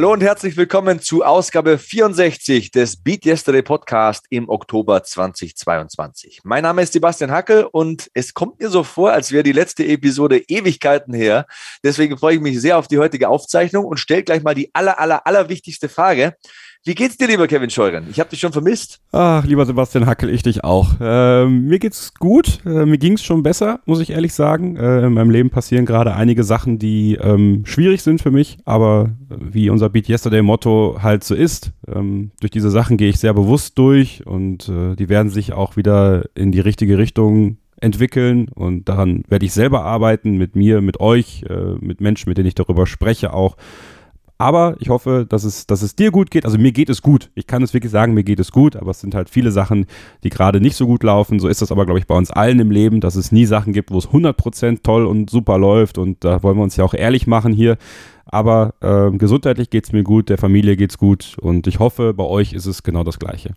Hallo und herzlich willkommen zu Ausgabe 64 des Beat Yesterday Podcast im Oktober 2022. Mein Name ist Sebastian Hackel und es kommt mir so vor, als wäre die letzte Episode Ewigkeiten her. Deswegen freue ich mich sehr auf die heutige Aufzeichnung und stelle gleich mal die aller, aller, aller wichtigste Frage. Wie geht's dir, lieber Kevin Scheuren? Ich habe dich schon vermisst. Ach, lieber Sebastian Hackel, ich dich auch. Ähm, mir geht's gut. Äh, mir ging's schon besser, muss ich ehrlich sagen. Äh, in meinem Leben passieren gerade einige Sachen, die ähm, schwierig sind für mich, aber äh, wie unser Beat Yesterday Motto halt so ist, ähm, durch diese Sachen gehe ich sehr bewusst durch und äh, die werden sich auch wieder in die richtige Richtung entwickeln und daran werde ich selber arbeiten, mit mir, mit euch, äh, mit Menschen, mit denen ich darüber spreche auch. Aber ich hoffe, dass es, dass es dir gut geht. Also mir geht es gut. Ich kann es wirklich sagen, mir geht es gut, aber es sind halt viele Sachen, die gerade nicht so gut laufen. So ist das aber, glaube ich, bei uns allen im Leben, dass es nie Sachen gibt, wo es 100% toll und super läuft. Und da wollen wir uns ja auch ehrlich machen hier. Aber äh, gesundheitlich geht es mir gut, der Familie geht es gut und ich hoffe, bei euch ist es genau das Gleiche.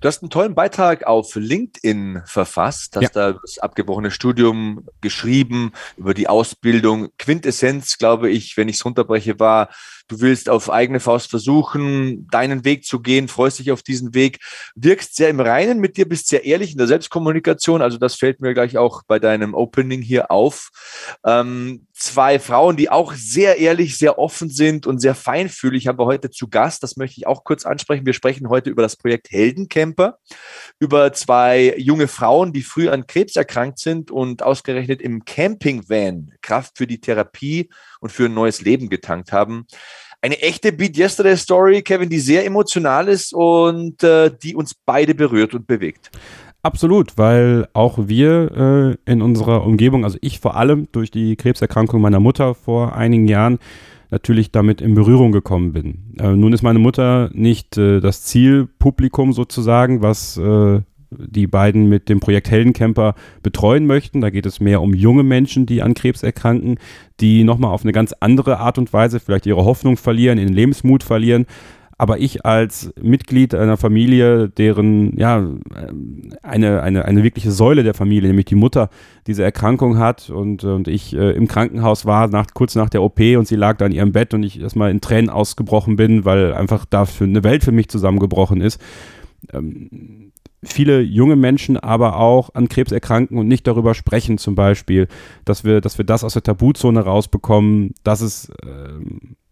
Du hast einen tollen Beitrag auf LinkedIn verfasst, hast ja. da das abgebrochene Studium geschrieben, über die Ausbildung. Quintessenz, glaube ich, wenn ich es runterbreche, war, du willst auf eigene Faust versuchen, deinen Weg zu gehen, freust dich auf diesen Weg, wirkst sehr im Reinen mit dir, bist sehr ehrlich in der Selbstkommunikation. Also das fällt mir gleich auch bei deinem Opening hier auf. Ähm, zwei Frauen, die auch sehr ehrlich, sehr offen sind und sehr feinfühlig, haben wir heute zu Gast. Das möchte ich auch kurz ansprechen. Wir sprechen heute über das Projekt Heldencamper, über zwei junge Frauen, die früh an Krebs erkrankt sind und ausgerechnet im Campingvan Kraft für die Therapie und für ein neues Leben getankt haben. Eine echte Beat Yesterday Story, Kevin, die sehr emotional ist und äh, die uns beide berührt und bewegt. Absolut, weil auch wir äh, in unserer Umgebung, also ich vor allem durch die Krebserkrankung meiner Mutter vor einigen Jahren, natürlich damit in Berührung gekommen bin. Äh, nun ist meine Mutter nicht äh, das Zielpublikum sozusagen, was äh, die beiden mit dem Projekt Heldencamper betreuen möchten. Da geht es mehr um junge Menschen, die an Krebs erkranken, die nochmal auf eine ganz andere Art und Weise vielleicht ihre Hoffnung verlieren, ihren Lebensmut verlieren aber ich als Mitglied einer Familie, deren, ja, eine, eine, eine wirkliche Säule der Familie, nämlich die Mutter, diese Erkrankung hat und, und ich äh, im Krankenhaus war, nach, kurz nach der OP und sie lag da in ihrem Bett und ich erstmal in Tränen ausgebrochen bin, weil einfach da für eine Welt für mich zusammengebrochen ist. Ähm, viele junge Menschen aber auch an Krebs erkranken und nicht darüber sprechen, zum Beispiel, dass wir, dass wir das aus der Tabuzone rausbekommen, dass es äh,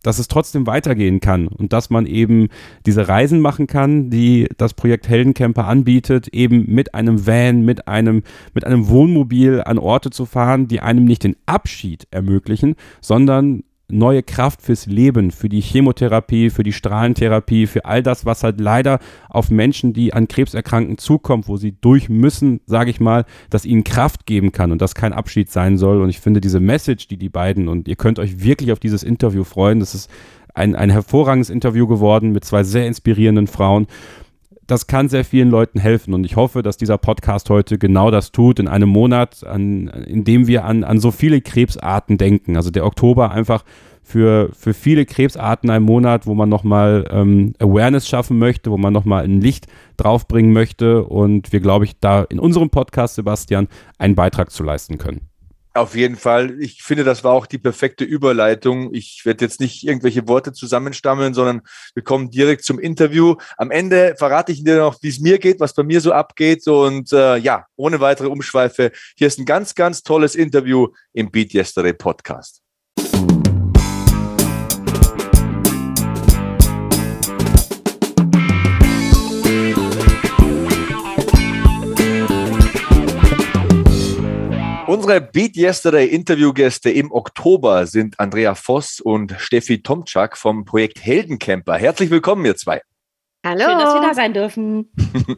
dass es trotzdem weitergehen kann und dass man eben diese Reisen machen kann, die das Projekt Heldencamper anbietet, eben mit einem Van, mit einem, mit einem Wohnmobil an Orte zu fahren, die einem nicht den Abschied ermöglichen, sondern neue Kraft fürs Leben, für die Chemotherapie, für die Strahlentherapie, für all das, was halt leider auf Menschen, die an Krebs erkranken, zukommt, wo sie durch müssen, sage ich mal, dass ihnen Kraft geben kann und das kein Abschied sein soll. Und ich finde diese Message, die die beiden, und ihr könnt euch wirklich auf dieses Interview freuen, das ist ein, ein hervorragendes Interview geworden mit zwei sehr inspirierenden Frauen das kann sehr vielen Leuten helfen und ich hoffe, dass dieser Podcast heute genau das tut in einem Monat, an, in dem wir an, an so viele Krebsarten denken. Also der Oktober einfach für, für viele Krebsarten ein Monat, wo man nochmal ähm, Awareness schaffen möchte, wo man nochmal ein Licht draufbringen möchte und wir, glaube ich, da in unserem Podcast, Sebastian, einen Beitrag zu leisten können. Auf jeden Fall. Ich finde, das war auch die perfekte Überleitung. Ich werde jetzt nicht irgendwelche Worte zusammenstammeln, sondern wir kommen direkt zum Interview. Am Ende verrate ich dir noch, wie es mir geht, was bei mir so abgeht. Und äh, ja, ohne weitere Umschweife, hier ist ein ganz, ganz tolles Interview im Beat Yesterday Podcast. Unsere Beat Yesterday Interviewgäste im Oktober sind Andrea Voss und Steffi Tomczak vom Projekt Heldencamper. Herzlich willkommen, ihr zwei. Hallo. Schön, dass wir da sein dürfen.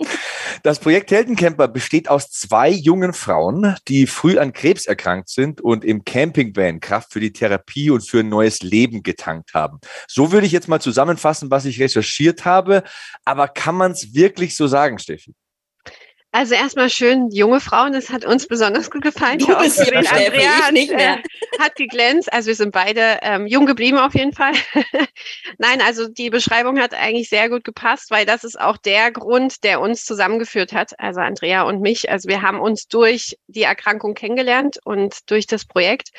Das Projekt Heldencamper besteht aus zwei jungen Frauen, die früh an Krebs erkrankt sind und im Campingvan Kraft für die Therapie und für ein neues Leben getankt haben. So würde ich jetzt mal zusammenfassen, was ich recherchiert habe. Aber kann man es wirklich so sagen, Steffi? Also erstmal schön, junge Frauen, das hat uns besonders gut gefallen. Du bist hier, Andrea hat, nicht mehr. Äh, hat geglänzt. Also wir sind beide ähm, jung geblieben auf jeden Fall. Nein, also die Beschreibung hat eigentlich sehr gut gepasst, weil das ist auch der Grund, der uns zusammengeführt hat, also Andrea und mich. Also wir haben uns durch die Erkrankung kennengelernt und durch das Projekt.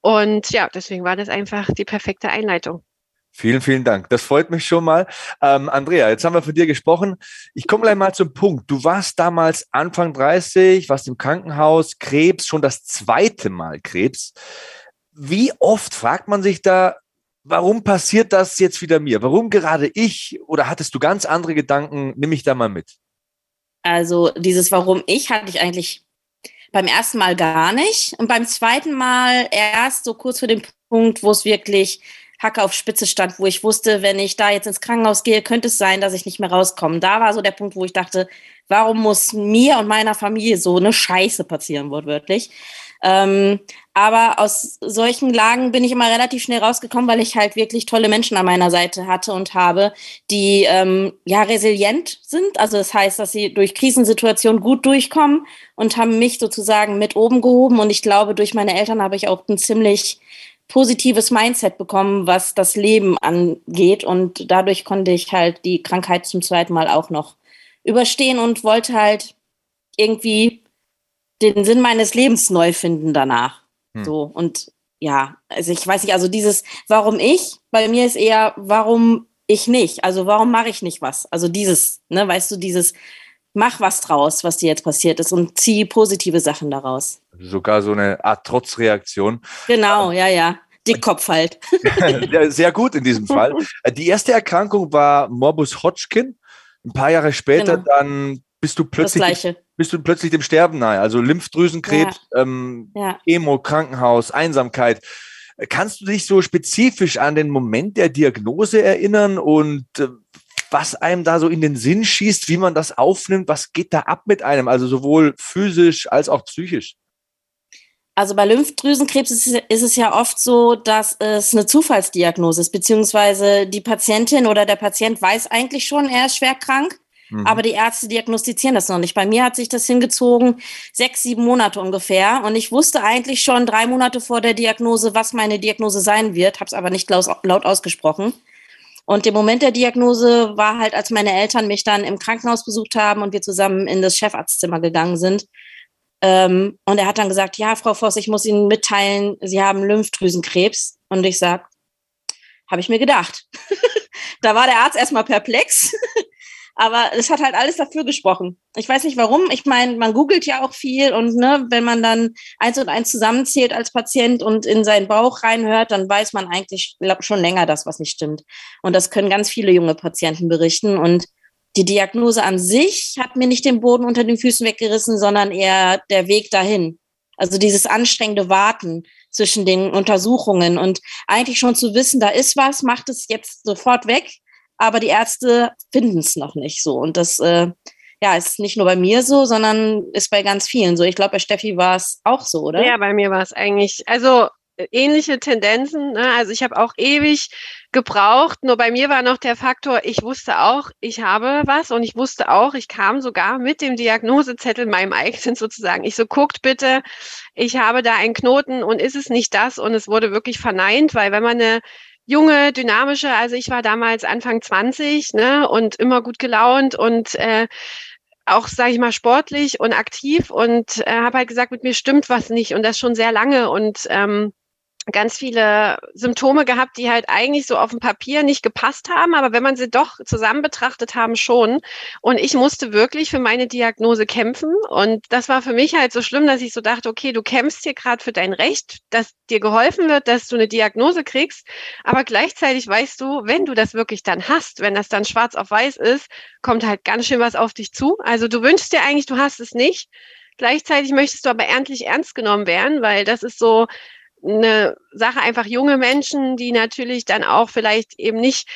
Und ja, deswegen war das einfach die perfekte Einleitung. Vielen, vielen Dank. Das freut mich schon mal. Ähm, Andrea, jetzt haben wir von dir gesprochen. Ich komme gleich mal zum Punkt. Du warst damals Anfang 30, warst im Krankenhaus, Krebs, schon das zweite Mal Krebs. Wie oft fragt man sich da, warum passiert das jetzt wieder mir? Warum gerade ich? Oder hattest du ganz andere Gedanken? Nimm mich da mal mit. Also dieses Warum ich hatte ich eigentlich beim ersten Mal gar nicht und beim zweiten Mal erst so kurz vor dem Punkt, wo es wirklich Hacke auf Spitze stand, wo ich wusste, wenn ich da jetzt ins Krankenhaus gehe, könnte es sein, dass ich nicht mehr rauskomme. Da war so der Punkt, wo ich dachte, warum muss mir und meiner Familie so eine Scheiße passieren, wortwörtlich. Ähm, aber aus solchen Lagen bin ich immer relativ schnell rausgekommen, weil ich halt wirklich tolle Menschen an meiner Seite hatte und habe, die ähm, ja resilient sind. Also das heißt, dass sie durch Krisensituationen gut durchkommen und haben mich sozusagen mit oben gehoben. Und ich glaube, durch meine Eltern habe ich auch ein ziemlich positives Mindset bekommen, was das Leben angeht. Und dadurch konnte ich halt die Krankheit zum zweiten Mal auch noch überstehen und wollte halt irgendwie den Sinn meines Lebens neu finden danach. Hm. So und ja, also ich weiß nicht, also dieses, warum ich, bei mir ist eher, warum ich nicht? Also warum mache ich nicht was? Also dieses, ne, weißt du, dieses, mach was draus, was dir jetzt passiert ist und zieh positive Sachen daraus. Sogar so eine Art Trotzreaktion. Genau, ja, ja. Dickkopf halt. Sehr gut in diesem Fall. Die erste Erkrankung war Morbus Hodgkin. Ein paar Jahre später genau. dann bist du plötzlich bist du plötzlich dem Sterben nahe. Also Lymphdrüsenkrebs, ja. Ähm, ja. Chemo, Krankenhaus, Einsamkeit. Kannst du dich so spezifisch an den Moment der Diagnose erinnern und äh, was einem da so in den Sinn schießt, wie man das aufnimmt, was geht da ab mit einem, also sowohl physisch als auch psychisch? Also bei Lymphdrüsenkrebs ist, es ja oft so, dass es eine Zufallsdiagnose ist, beziehungsweise die Patientin oder der Patient weiß eigentlich schon, er ist schwer krank, mhm. aber die Ärzte diagnostizieren das noch nicht. Bei mir hat sich das hingezogen, sechs, sieben Monate ungefähr. Und ich wusste eigentlich schon drei Monate vor der Diagnose, was meine Diagnose sein wird, habe es aber nicht laut ausgesprochen. Und der Moment der Diagnose war halt, als meine Eltern mich dann im Krankenhaus besucht haben und wir zusammen in das Chefarztzimmer gegangen sind. Ähm, und er hat dann gesagt, ja, Frau Voss, ich muss Ihnen mitteilen, Sie haben Lymphdrüsenkrebs. Und ich sag, habe ich mir gedacht. da war der Arzt erstmal perplex. Aber es hat halt alles dafür gesprochen. Ich weiß nicht warum. Ich meine, man googelt ja auch viel und ne, wenn man dann eins und eins zusammenzählt als Patient und in seinen Bauch reinhört, dann weiß man eigentlich schon länger das, was nicht stimmt. Und das können ganz viele junge Patienten berichten. Und die Diagnose an sich hat mir nicht den Boden unter den Füßen weggerissen, sondern eher der Weg dahin. Also dieses anstrengende Warten zwischen den Untersuchungen und eigentlich schon zu wissen, da ist was, macht es jetzt sofort weg, aber die Ärzte finden es noch nicht so. Und das äh, ja, ist nicht nur bei mir so, sondern ist bei ganz vielen so. Ich glaube, bei Steffi war es auch so, oder? Ja, bei mir war es eigentlich, also ähnliche Tendenzen. Ne? Also ich habe auch ewig gebraucht. Nur bei mir war noch der Faktor, ich wusste auch, ich habe was und ich wusste auch, ich kam sogar mit dem Diagnosezettel meinem eigenen sozusagen. Ich so, guckt bitte, ich habe da einen Knoten und ist es nicht das? Und es wurde wirklich verneint, weil wenn man eine junge, dynamische, also ich war damals Anfang 20 ne, und immer gut gelaunt und äh, auch, sage ich mal, sportlich und aktiv und äh, habe halt gesagt, mit mir stimmt was nicht und das schon sehr lange und ähm, ganz viele Symptome gehabt, die halt eigentlich so auf dem Papier nicht gepasst haben, aber wenn man sie doch zusammen betrachtet haben, schon. Und ich musste wirklich für meine Diagnose kämpfen. Und das war für mich halt so schlimm, dass ich so dachte, okay, du kämpfst hier gerade für dein Recht, dass dir geholfen wird, dass du eine Diagnose kriegst. Aber gleichzeitig weißt du, wenn du das wirklich dann hast, wenn das dann schwarz auf weiß ist, kommt halt ganz schön was auf dich zu. Also du wünschst dir eigentlich, du hast es nicht. Gleichzeitig möchtest du aber endlich ernst genommen werden, weil das ist so, eine Sache einfach junge Menschen, die natürlich dann auch vielleicht eben nicht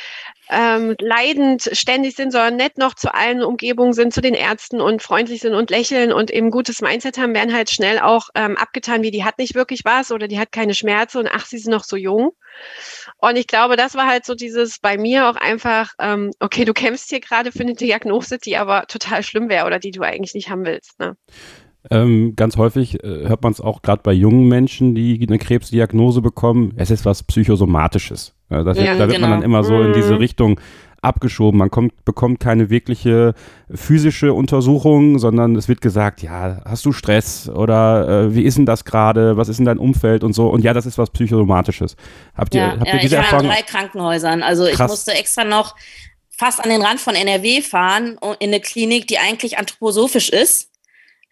ähm, leidend ständig sind, sondern nett noch zu allen Umgebungen sind, zu den Ärzten und freundlich sind und lächeln und eben gutes Mindset haben, werden halt schnell auch ähm, abgetan, wie die hat nicht wirklich was oder die hat keine Schmerzen und ach, sie sind noch so jung. Und ich glaube, das war halt so dieses bei mir auch einfach, ähm, okay, du kämpfst hier gerade für eine Diagnose, die aber total schlimm wäre oder die du eigentlich nicht haben willst. Ne? Ähm, ganz häufig äh, hört man es auch gerade bei jungen Menschen, die eine Krebsdiagnose bekommen. Es ist was Psychosomatisches. Ja, das, ja, da wird genau. man dann immer so in diese mhm. Richtung abgeschoben. Man kommt, bekommt keine wirkliche physische Untersuchung, sondern es wird gesagt, ja, hast du Stress oder äh, wie ist denn das gerade? Was ist in dein Umfeld und so? Und ja, das ist was Psychosomatisches. Habt ihr, ja, habt ja, ihr diese ich war Erfahrung? in drei Krankenhäusern. Also Krass. ich musste extra noch fast an den Rand von NRW fahren in eine Klinik, die eigentlich anthroposophisch ist.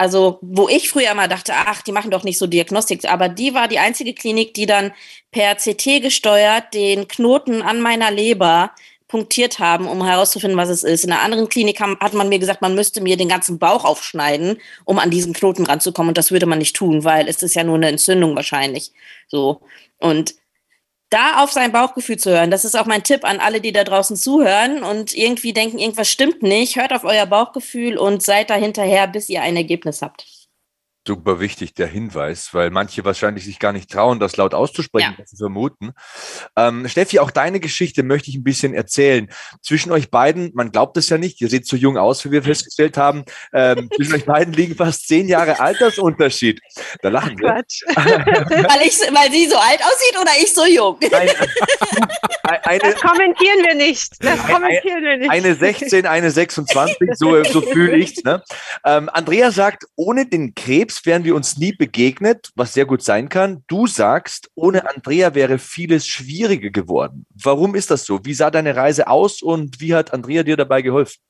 Also, wo ich früher immer dachte, ach, die machen doch nicht so Diagnostik, aber die war die einzige Klinik, die dann per CT gesteuert den Knoten an meiner Leber punktiert haben, um herauszufinden, was es ist. In einer anderen Klinik haben, hat man mir gesagt, man müsste mir den ganzen Bauch aufschneiden, um an diesen Knoten ranzukommen. Und das würde man nicht tun, weil es ist ja nur eine Entzündung wahrscheinlich. So. Und da auf sein Bauchgefühl zu hören, das ist auch mein Tipp an alle, die da draußen zuhören und irgendwie denken, irgendwas stimmt nicht. Hört auf euer Bauchgefühl und seid da hinterher, bis ihr ein Ergebnis habt super wichtig, der Hinweis, weil manche wahrscheinlich sich gar nicht trauen, das laut auszusprechen, ja. sie vermuten. Ähm, Steffi, auch deine Geschichte möchte ich ein bisschen erzählen. Zwischen euch beiden, man glaubt es ja nicht, ihr seht so jung aus, wie wir festgestellt haben, ähm, zwischen euch beiden liegen fast zehn Jahre Altersunterschied. Da lachen wir. Quatsch. weil, ich, weil sie so alt aussieht oder ich so jung? Eine, eine, das kommentieren wir nicht. Das kommentieren wir nicht. Eine 16, eine 26, so, so fühle ich es. Ne? Ähm, Andrea sagt, ohne den Krebs wären wir uns nie begegnet, was sehr gut sein kann. Du sagst, ohne Andrea wäre vieles schwieriger geworden. Warum ist das so? Wie sah deine Reise aus und wie hat Andrea dir dabei geholfen?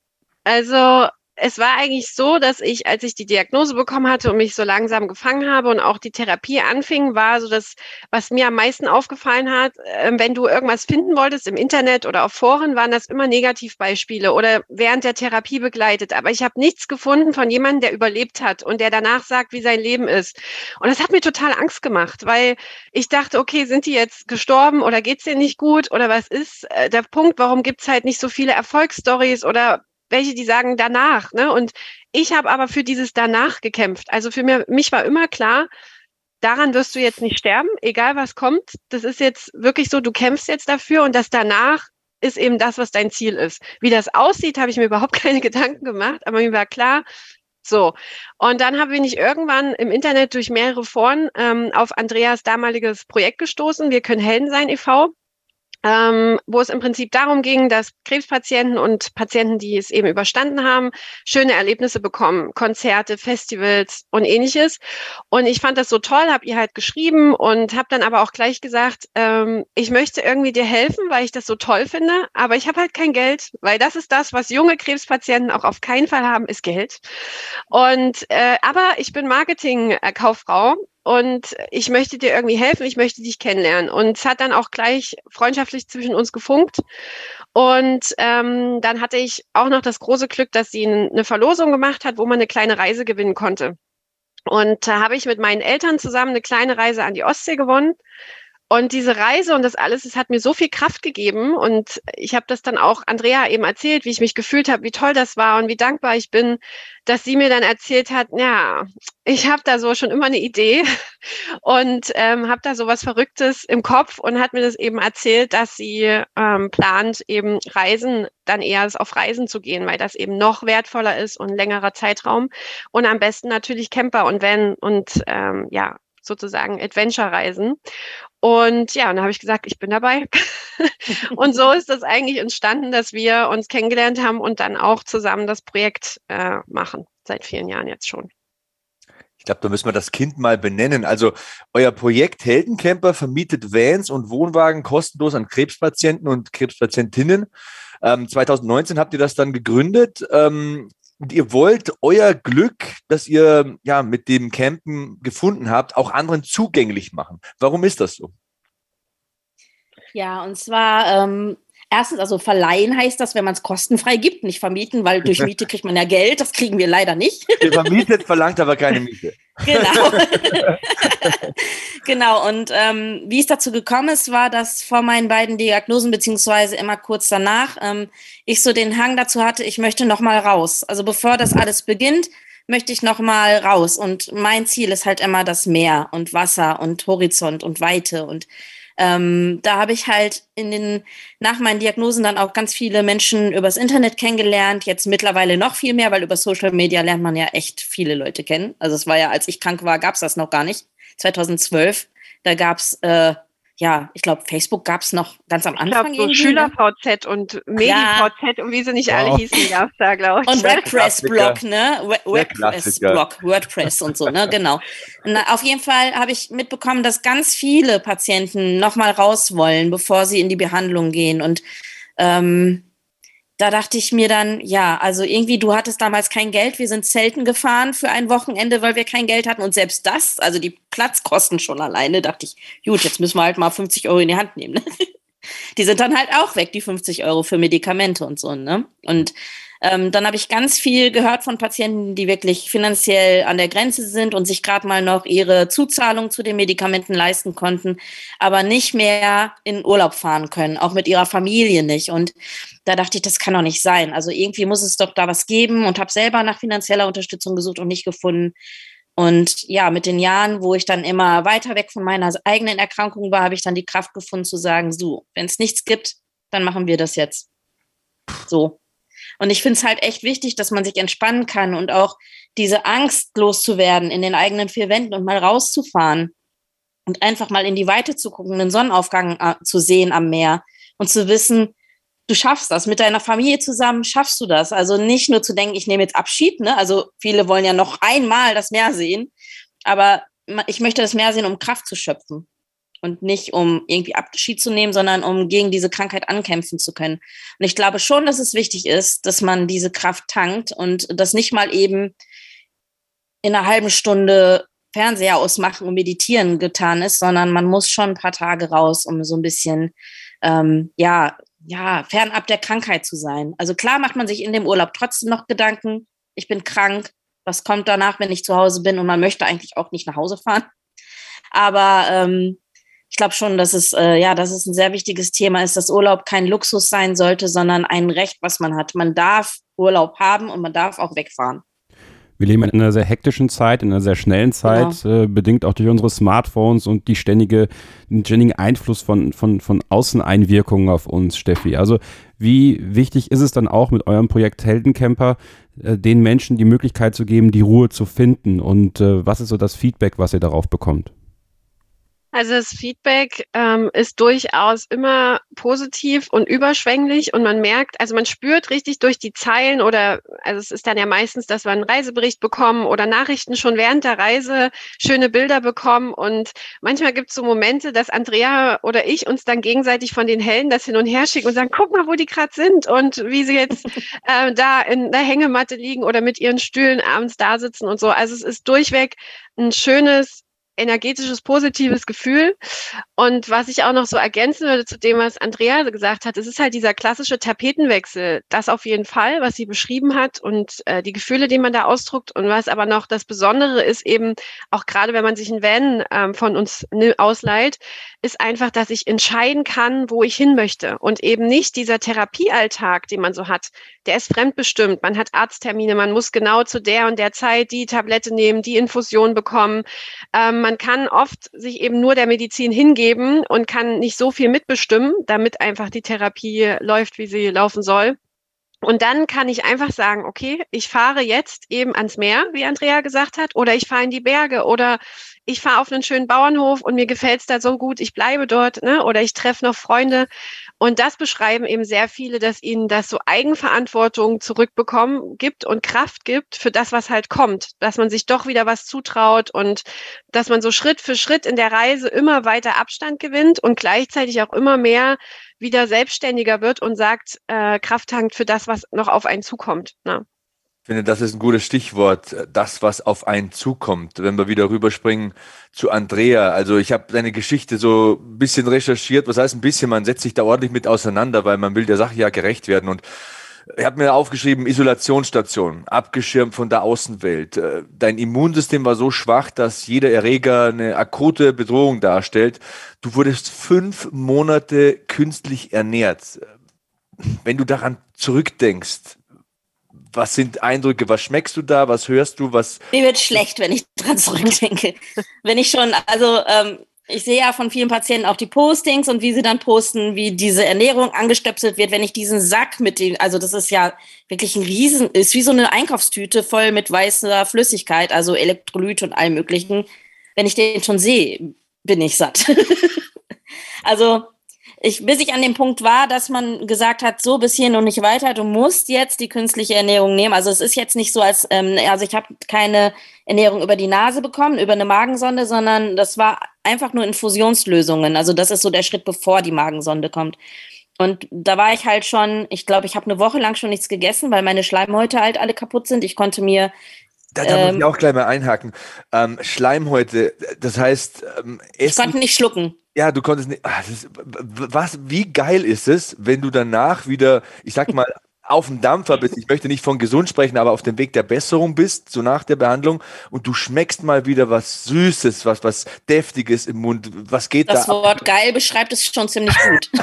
Also es war eigentlich so, dass ich, als ich die Diagnose bekommen hatte und mich so langsam gefangen habe und auch die Therapie anfing, war so das, was mir am meisten aufgefallen hat, äh, wenn du irgendwas finden wolltest im Internet oder auf Foren, waren das immer Negativbeispiele oder während der Therapie begleitet. Aber ich habe nichts gefunden von jemandem, der überlebt hat und der danach sagt, wie sein Leben ist. Und das hat mir total Angst gemacht, weil ich dachte, okay, sind die jetzt gestorben oder geht's denen nicht gut oder was ist äh, der Punkt, warum gibt's halt nicht so viele Erfolgsstories oder welche, die sagen danach. Ne? Und ich habe aber für dieses danach gekämpft. Also für mir, mich war immer klar, daran wirst du jetzt nicht sterben, egal was kommt. Das ist jetzt wirklich so, du kämpfst jetzt dafür und das danach ist eben das, was dein Ziel ist. Wie das aussieht, habe ich mir überhaupt keine Gedanken gemacht, aber mir war klar, so. Und dann habe ich irgendwann im Internet durch mehrere Foren ähm, auf Andreas damaliges Projekt gestoßen. Wir können Helden sein e.V ähm, wo es im Prinzip darum ging, dass Krebspatienten und Patienten, die es eben überstanden haben, schöne Erlebnisse bekommen, Konzerte, Festivals und ähnliches. Und ich fand das so toll, habe ihr halt geschrieben und habe dann aber auch gleich gesagt, ähm, ich möchte irgendwie dir helfen, weil ich das so toll finde, aber ich habe halt kein Geld, weil das ist das, was junge Krebspatienten auch auf keinen Fall haben, ist Geld. Und äh, aber ich bin Marketing-Kauffrau und ich möchte dir irgendwie helfen, ich möchte dich kennenlernen. Und es hat dann auch gleich freundschaftlich zwischen uns gefunkt. Und ähm, dann hatte ich auch noch das große Glück, dass sie eine Verlosung gemacht hat, wo man eine kleine Reise gewinnen konnte. Und da habe ich mit meinen Eltern zusammen eine kleine Reise an die Ostsee gewonnen. Und diese Reise und das alles, es hat mir so viel Kraft gegeben. Und ich habe das dann auch Andrea eben erzählt, wie ich mich gefühlt habe, wie toll das war und wie dankbar ich bin, dass sie mir dann erzählt hat, ja, ich habe da so schon immer eine Idee und ähm, habe da so was Verrücktes im Kopf und hat mir das eben erzählt, dass sie ähm, plant, eben Reisen, dann eher auf Reisen zu gehen, weil das eben noch wertvoller ist und längerer Zeitraum. Und am besten natürlich Camper und Van und ähm, ja, sozusagen Adventure-Reisen. Und ja, und da habe ich gesagt, ich bin dabei. und so ist das eigentlich entstanden, dass wir uns kennengelernt haben und dann auch zusammen das Projekt äh, machen, seit vielen Jahren jetzt schon. Ich glaube, da müssen wir das Kind mal benennen. Also euer Projekt Heldencamper vermietet Vans und Wohnwagen kostenlos an Krebspatienten und Krebspatientinnen. Ähm, 2019 habt ihr das dann gegründet. Ähm, und ihr wollt euer Glück, das ihr ja mit dem Campen gefunden habt, auch anderen zugänglich machen. Warum ist das so? Ja, und zwar ähm, erstens, also verleihen heißt das, wenn man es kostenfrei gibt, nicht vermieten, weil durch Miete kriegt man ja Geld, das kriegen wir leider nicht. Ihr vermietet, verlangt aber keine Miete. Genau. genau, und ähm, wie es dazu gekommen ist, war, dass vor meinen beiden Diagnosen, beziehungsweise immer kurz danach, ähm, ich so den Hang dazu hatte, ich möchte noch mal raus. Also bevor das alles beginnt, möchte ich noch mal raus. Und mein Ziel ist halt immer das Meer und Wasser und Horizont und Weite und ähm, da habe ich halt in den, nach meinen Diagnosen dann auch ganz viele Menschen übers Internet kennengelernt. Jetzt mittlerweile noch viel mehr, weil über Social Media lernt man ja echt viele Leute kennen. Also es war ja, als ich krank war, gab es das noch gar nicht. 2012, da gab es äh, ja, ich glaube, Facebook gab es noch ganz am Anfang. Ich glaube, so Schüler-VZ und Medi-VZ ja. und wie sie nicht wow. alle hießen, gab es da, glaube ich. Und WordPress-Blog, ne? WordPress-Blog, WordPress und so, ne? Genau. Na, auf jeden Fall habe ich mitbekommen, dass ganz viele Patienten nochmal raus wollen, bevor sie in die Behandlung gehen. Und ähm, da dachte ich mir dann, ja, also irgendwie, du hattest damals kein Geld, wir sind Zelten gefahren für ein Wochenende, weil wir kein Geld hatten und selbst das, also die Platzkosten schon alleine, dachte ich, gut, jetzt müssen wir halt mal 50 Euro in die Hand nehmen. Ne? Die sind dann halt auch weg, die 50 Euro für Medikamente und so, ne? Und ähm, dann habe ich ganz viel gehört von Patienten, die wirklich finanziell an der Grenze sind und sich gerade mal noch ihre Zuzahlung zu den Medikamenten leisten konnten, aber nicht mehr in Urlaub fahren können, auch mit ihrer Familie nicht. Und da dachte ich, das kann doch nicht sein. Also irgendwie muss es doch da was geben und habe selber nach finanzieller Unterstützung gesucht und nicht gefunden. Und ja, mit den Jahren, wo ich dann immer weiter weg von meiner eigenen Erkrankung war, habe ich dann die Kraft gefunden zu sagen, so, wenn es nichts gibt, dann machen wir das jetzt. So. Und ich finde es halt echt wichtig, dass man sich entspannen kann und auch diese Angst loszuwerden in den eigenen vier Wänden und mal rauszufahren und einfach mal in die Weite zu gucken, den Sonnenaufgang äh, zu sehen am Meer und zu wissen, du schaffst das. Mit deiner Familie zusammen schaffst du das. Also nicht nur zu denken, ich nehme jetzt Abschied. Ne? Also viele wollen ja noch einmal das Meer sehen. Aber ich möchte das Meer sehen, um Kraft zu schöpfen und nicht um irgendwie Abschied zu nehmen, sondern um gegen diese Krankheit ankämpfen zu können. Und ich glaube schon, dass es wichtig ist, dass man diese Kraft tankt und das nicht mal eben in einer halben Stunde Fernseher ausmachen und meditieren getan ist, sondern man muss schon ein paar Tage raus, um so ein bisschen, ähm, ja, ja, fernab der Krankheit zu sein. Also klar macht man sich in dem Urlaub trotzdem noch Gedanken, ich bin krank, was kommt danach, wenn ich zu Hause bin und man möchte eigentlich auch nicht nach Hause fahren. Aber ähm, ich glaube schon, dass es, äh, ja, dass es ein sehr wichtiges Thema ist, dass Urlaub kein Luxus sein sollte, sondern ein Recht, was man hat. Man darf Urlaub haben und man darf auch wegfahren. Wir leben in einer sehr hektischen Zeit, in einer sehr schnellen Zeit, genau. äh, bedingt auch durch unsere Smartphones und die ständige, den ständigen Einfluss von, von, von Außeneinwirkungen auf uns, Steffi. Also wie wichtig ist es dann auch mit eurem Projekt Heldencamper, äh, den Menschen die Möglichkeit zu geben, die Ruhe zu finden? Und äh, was ist so das Feedback, was ihr darauf bekommt? Also das Feedback ähm, ist durchaus immer positiv und überschwänglich und man merkt, also man spürt richtig durch die Zeilen oder, also es ist dann ja meistens, dass wir einen Reisebericht bekommen oder Nachrichten schon während der Reise schöne Bilder bekommen und manchmal gibt es so Momente, dass Andrea oder ich uns dann gegenseitig von den Helden das hin und her schicken und sagen, guck mal, wo die gerade sind und wie sie jetzt äh, da in der Hängematte liegen oder mit ihren Stühlen abends da sitzen und so. Also es ist durchweg ein schönes energetisches, positives Gefühl. Und was ich auch noch so ergänzen würde zu dem, was Andrea gesagt hat, es ist halt dieser klassische Tapetenwechsel. Das auf jeden Fall, was sie beschrieben hat und äh, die Gefühle, die man da ausdruckt. Und was aber noch das Besondere ist eben, auch gerade wenn man sich ein Van ähm, von uns ne, ausleiht, ist einfach, dass ich entscheiden kann, wo ich hin möchte. Und eben nicht dieser Therapiealltag, den man so hat, der ist fremdbestimmt. Man hat Arzttermine, man muss genau zu der und der Zeit die Tablette nehmen, die Infusion bekommen. Ähm, man kann oft sich eben nur der Medizin hingeben und kann nicht so viel mitbestimmen, damit einfach die Therapie läuft, wie sie laufen soll. Und dann kann ich einfach sagen, okay, ich fahre jetzt eben ans Meer, wie Andrea gesagt hat, oder ich fahre in die Berge oder ich fahre auf einen schönen Bauernhof und mir gefällt es da so gut, ich bleibe dort, ne? oder ich treffe noch Freunde. Und das beschreiben eben sehr viele, dass ihnen das so Eigenverantwortung zurückbekommen gibt und Kraft gibt für das, was halt kommt, dass man sich doch wieder was zutraut und dass man so Schritt für Schritt in der Reise immer weiter Abstand gewinnt und gleichzeitig auch immer mehr wieder selbstständiger wird und sagt, äh, Kraft tankt für das, was noch auf einen zukommt. Ne? Ich finde, das ist ein gutes Stichwort, das, was auf einen zukommt. Wenn wir wieder rüberspringen zu Andrea. Also ich habe seine Geschichte so ein bisschen recherchiert. Was heißt ein bisschen? Man setzt sich da ordentlich mit auseinander, weil man will der Sache ja gerecht werden. Und ich habe mir aufgeschrieben, Isolationsstation, abgeschirmt von der Außenwelt. Äh, dein Immunsystem war so schwach, dass jeder Erreger eine akute Bedrohung darstellt. Du wurdest fünf Monate künstlich ernährt. Wenn du daran zurückdenkst, was sind Eindrücke? Was schmeckst du da? Was hörst du? Was? Mir wird schlecht, wenn ich dran zurückdenke. wenn ich schon, also ähm, ich sehe ja von vielen Patienten auch die Postings und wie sie dann posten, wie diese Ernährung angestöpselt wird. Wenn ich diesen Sack mit dem, also das ist ja wirklich ein Riesen, ist wie so eine Einkaufstüte voll mit weißer Flüssigkeit, also Elektrolyt und allem Möglichen. Wenn ich den schon sehe, bin ich satt. also ich, bis ich an dem Punkt war, dass man gesagt hat, so bis hierhin und nicht weiter, du musst jetzt die künstliche Ernährung nehmen. Also es ist jetzt nicht so, als, ähm, also ich habe keine Ernährung über die Nase bekommen, über eine Magensonde, sondern das war einfach nur Infusionslösungen. Also das ist so der Schritt, bevor die Magensonde kommt. Und da war ich halt schon, ich glaube, ich habe eine Woche lang schon nichts gegessen, weil meine Schleimhäute halt alle kaputt sind. Ich konnte mir da, da ähm, muss ich auch gleich mal einhaken. Ähm, Schleimhäute, das heißt, ähm, Essen. Ich konnte nicht schlucken. Ja, du konntest nicht. Ach, ist, was, wie geil ist es, wenn du danach wieder, ich sag mal, auf dem Dampfer bist, ich möchte nicht von gesund sprechen, aber auf dem Weg der Besserung bist, so nach der Behandlung, und du schmeckst mal wieder was Süßes, was, was Deftiges im Mund. Was geht das da? Das Wort ab? geil beschreibt es schon ziemlich gut.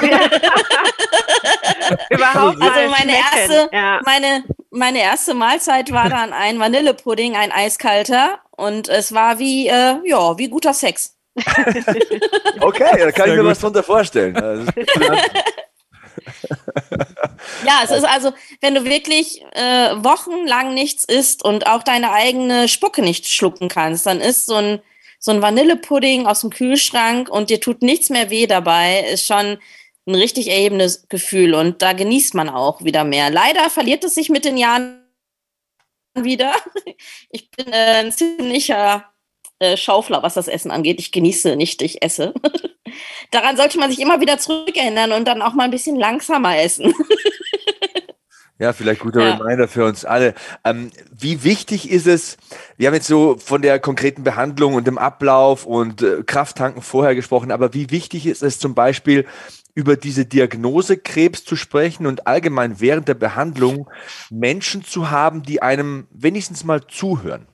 Überhaupt Also meine erste, ja. meine, meine erste Mahlzeit war dann ein Vanillepudding, ein eiskalter, und es war wie, äh, ja, wie guter Sex. okay, da kann Sehr ich mir gut. was drunter vorstellen. ja, es ist also, wenn du wirklich äh, wochenlang nichts isst und auch deine eigene Spucke nicht schlucken kannst, dann ist so ein, so ein Vanillepudding aus dem Kühlschrank und dir tut nichts mehr weh dabei, ist schon ein richtig erhebendes Gefühl und da genießt man auch wieder mehr. Leider verliert es sich mit den Jahren wieder. Ich bin äh, ein ziemlicher äh, Schaufler, was das Essen angeht. Ich genieße nicht, ich esse. Daran sollte man sich immer wieder zurückerinnern und dann auch mal ein bisschen langsamer essen. Ja, vielleicht guter ja. Reminder für uns alle. Ähm, wie wichtig ist es, wir haben jetzt so von der konkreten Behandlung und dem Ablauf und äh, Krafttanken vorher gesprochen, aber wie wichtig ist es zum Beispiel, über diese Diagnose Krebs zu sprechen und allgemein während der Behandlung Menschen zu haben, die einem wenigstens mal zuhören?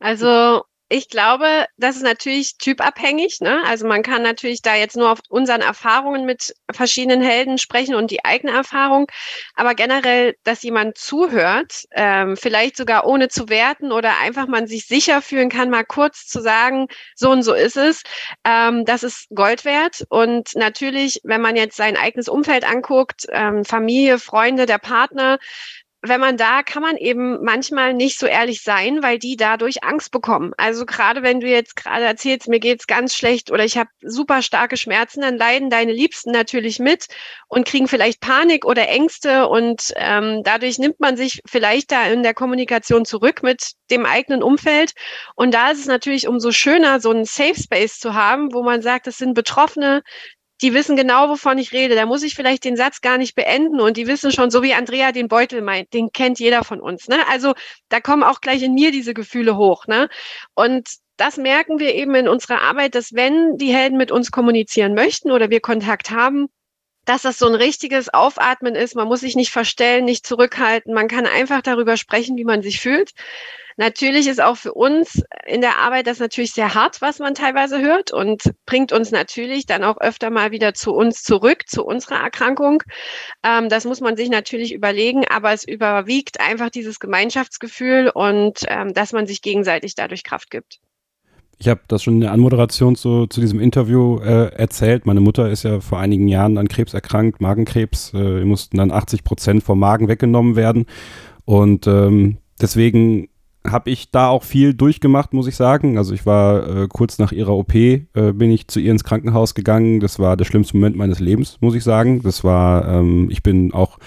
Also ich glaube, das ist natürlich typabhängig. Ne? Also man kann natürlich da jetzt nur auf unseren Erfahrungen mit verschiedenen Helden sprechen und die eigene Erfahrung. Aber generell, dass jemand zuhört, ähm, vielleicht sogar ohne zu werten oder einfach man sich sicher fühlen kann, mal kurz zu sagen, so und so ist es, ähm, das ist Gold wert. Und natürlich, wenn man jetzt sein eigenes Umfeld anguckt, ähm, Familie, Freunde, der Partner, wenn man da, kann man eben manchmal nicht so ehrlich sein, weil die dadurch Angst bekommen. Also gerade wenn du jetzt gerade erzählst, mir geht's ganz schlecht oder ich habe super starke Schmerzen, dann leiden deine Liebsten natürlich mit und kriegen vielleicht Panik oder Ängste und ähm, dadurch nimmt man sich vielleicht da in der Kommunikation zurück mit dem eigenen Umfeld. Und da ist es natürlich umso schöner, so einen Safe Space zu haben, wo man sagt, das sind Betroffene, die wissen genau, wovon ich rede. Da muss ich vielleicht den Satz gar nicht beenden und die wissen schon, so wie Andrea den Beutel meint, den kennt jeder von uns. Ne? Also da kommen auch gleich in mir diese Gefühle hoch. Ne? Und das merken wir eben in unserer Arbeit, dass wenn die Helden mit uns kommunizieren möchten oder wir Kontakt haben, dass das so ein richtiges Aufatmen ist. Man muss sich nicht verstellen, nicht zurückhalten. Man kann einfach darüber sprechen, wie man sich fühlt. Natürlich ist auch für uns in der Arbeit das natürlich sehr hart, was man teilweise hört und bringt uns natürlich dann auch öfter mal wieder zu uns zurück, zu unserer Erkrankung. Ähm, das muss man sich natürlich überlegen, aber es überwiegt einfach dieses Gemeinschaftsgefühl und ähm, dass man sich gegenseitig dadurch Kraft gibt. Ich habe das schon in der Anmoderation zu, zu diesem Interview äh, erzählt. Meine Mutter ist ja vor einigen Jahren an Krebs erkrankt, Magenkrebs. Äh, mussten dann 80 Prozent vom Magen weggenommen werden. Und ähm, deswegen habe ich da auch viel durchgemacht, muss ich sagen. Also ich war äh, kurz nach ihrer OP, äh, bin ich zu ihr ins Krankenhaus gegangen. Das war der schlimmste Moment meines Lebens, muss ich sagen. Das war, ähm, ich bin auch,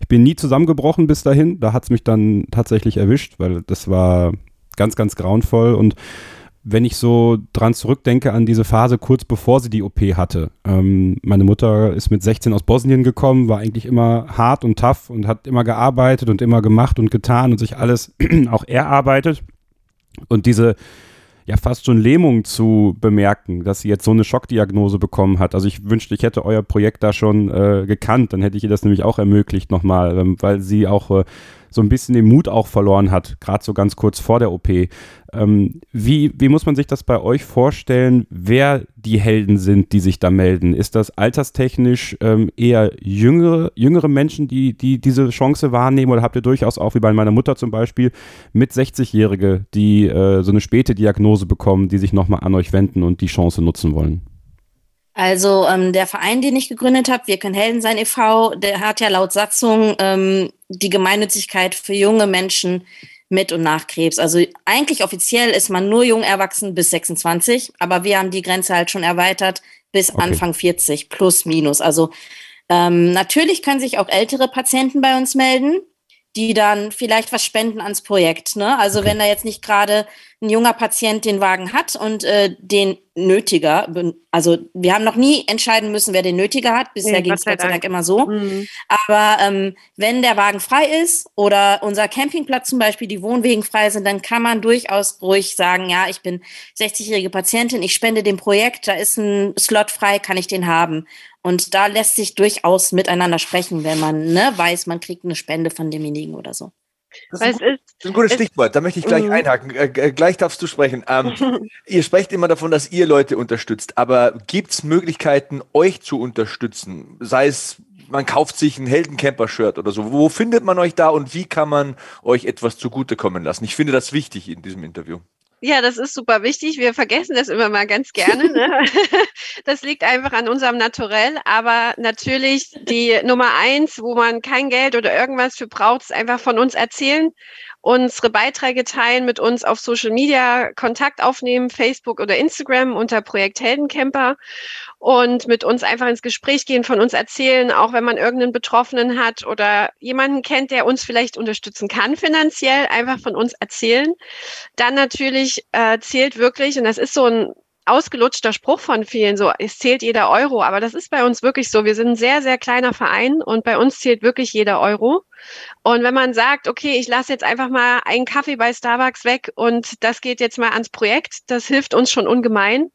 ich bin nie zusammengebrochen bis dahin. Da hat es mich dann tatsächlich erwischt, weil das war ganz, ganz grauenvoll und wenn ich so dran zurückdenke an diese Phase kurz bevor sie die OP hatte. Ähm, meine Mutter ist mit 16 aus Bosnien gekommen, war eigentlich immer hart und tough und hat immer gearbeitet und immer gemacht und getan und sich alles auch erarbeitet. Und diese ja fast schon Lähmung zu bemerken, dass sie jetzt so eine Schockdiagnose bekommen hat. Also ich wünschte, ich hätte euer Projekt da schon äh, gekannt, dann hätte ich ihr das nämlich auch ermöglicht nochmal, ähm, weil sie auch äh, so ein bisschen den Mut auch verloren hat, gerade so ganz kurz vor der OP. Ähm, wie, wie muss man sich das bei euch vorstellen, wer die Helden sind, die sich da melden? Ist das alterstechnisch ähm, eher jüngere, jüngere Menschen, die, die diese Chance wahrnehmen oder habt ihr durchaus auch, wie bei meiner Mutter zum Beispiel, mit 60-Jährige, die äh, so eine späte Diagnose bekommen, die sich nochmal an euch wenden und die Chance nutzen wollen? Also ähm, der Verein, den ich gegründet habe, Wir können Helden sein e.V., der hat ja laut Satzung ähm, die Gemeinnützigkeit für junge Menschen mit und nach Krebs. Also eigentlich offiziell ist man nur jung erwachsen bis 26, aber wir haben die Grenze halt schon erweitert bis okay. Anfang 40 plus minus. Also ähm, natürlich können sich auch ältere Patienten bei uns melden die dann vielleicht was spenden ans Projekt. Ne? Also wenn da jetzt nicht gerade ein junger Patient den Wagen hat und äh, den nötiger, also wir haben noch nie entscheiden müssen, wer den nötiger hat. Bisher nee, ging es Gott sei Dank immer so. Mhm. Aber ähm, wenn der Wagen frei ist oder unser Campingplatz zum Beispiel, die Wohnwegen frei sind, dann kann man durchaus ruhig sagen, ja, ich bin 60-jährige Patientin, ich spende dem Projekt, da ist ein Slot frei, kann ich den haben. Und da lässt sich durchaus miteinander sprechen, wenn man ne, weiß, man kriegt eine Spende von demjenigen oder so. Das ist, ein, ist ein gutes Stichwort, da möchte ich gleich mhm. einhaken. Äh, äh, gleich darfst du sprechen. Ähm, ihr sprecht immer davon, dass ihr Leute unterstützt, aber gibt es Möglichkeiten, euch zu unterstützen? Sei es, man kauft sich ein Heldencamper-Shirt oder so. Wo findet man euch da und wie kann man euch etwas zugutekommen lassen? Ich finde das wichtig in diesem Interview. Ja, das ist super wichtig. Wir vergessen das immer mal ganz gerne. Ne? Das liegt einfach an unserem Naturell. Aber natürlich die Nummer eins, wo man kein Geld oder irgendwas für braucht, ist einfach von uns erzählen unsere Beiträge teilen, mit uns auf Social Media Kontakt aufnehmen, Facebook oder Instagram unter Projekt Heldencamper und mit uns einfach ins Gespräch gehen, von uns erzählen, auch wenn man irgendeinen Betroffenen hat oder jemanden kennt, der uns vielleicht unterstützen kann finanziell, einfach von uns erzählen. Dann natürlich äh, zählt wirklich, und das ist so ein ausgelutschter Spruch von vielen, so es zählt jeder Euro, aber das ist bei uns wirklich so. Wir sind ein sehr, sehr kleiner Verein und bei uns zählt wirklich jeder Euro. Und wenn man sagt, okay, ich lasse jetzt einfach mal einen Kaffee bei Starbucks weg und das geht jetzt mal ans Projekt, das hilft uns schon ungemein.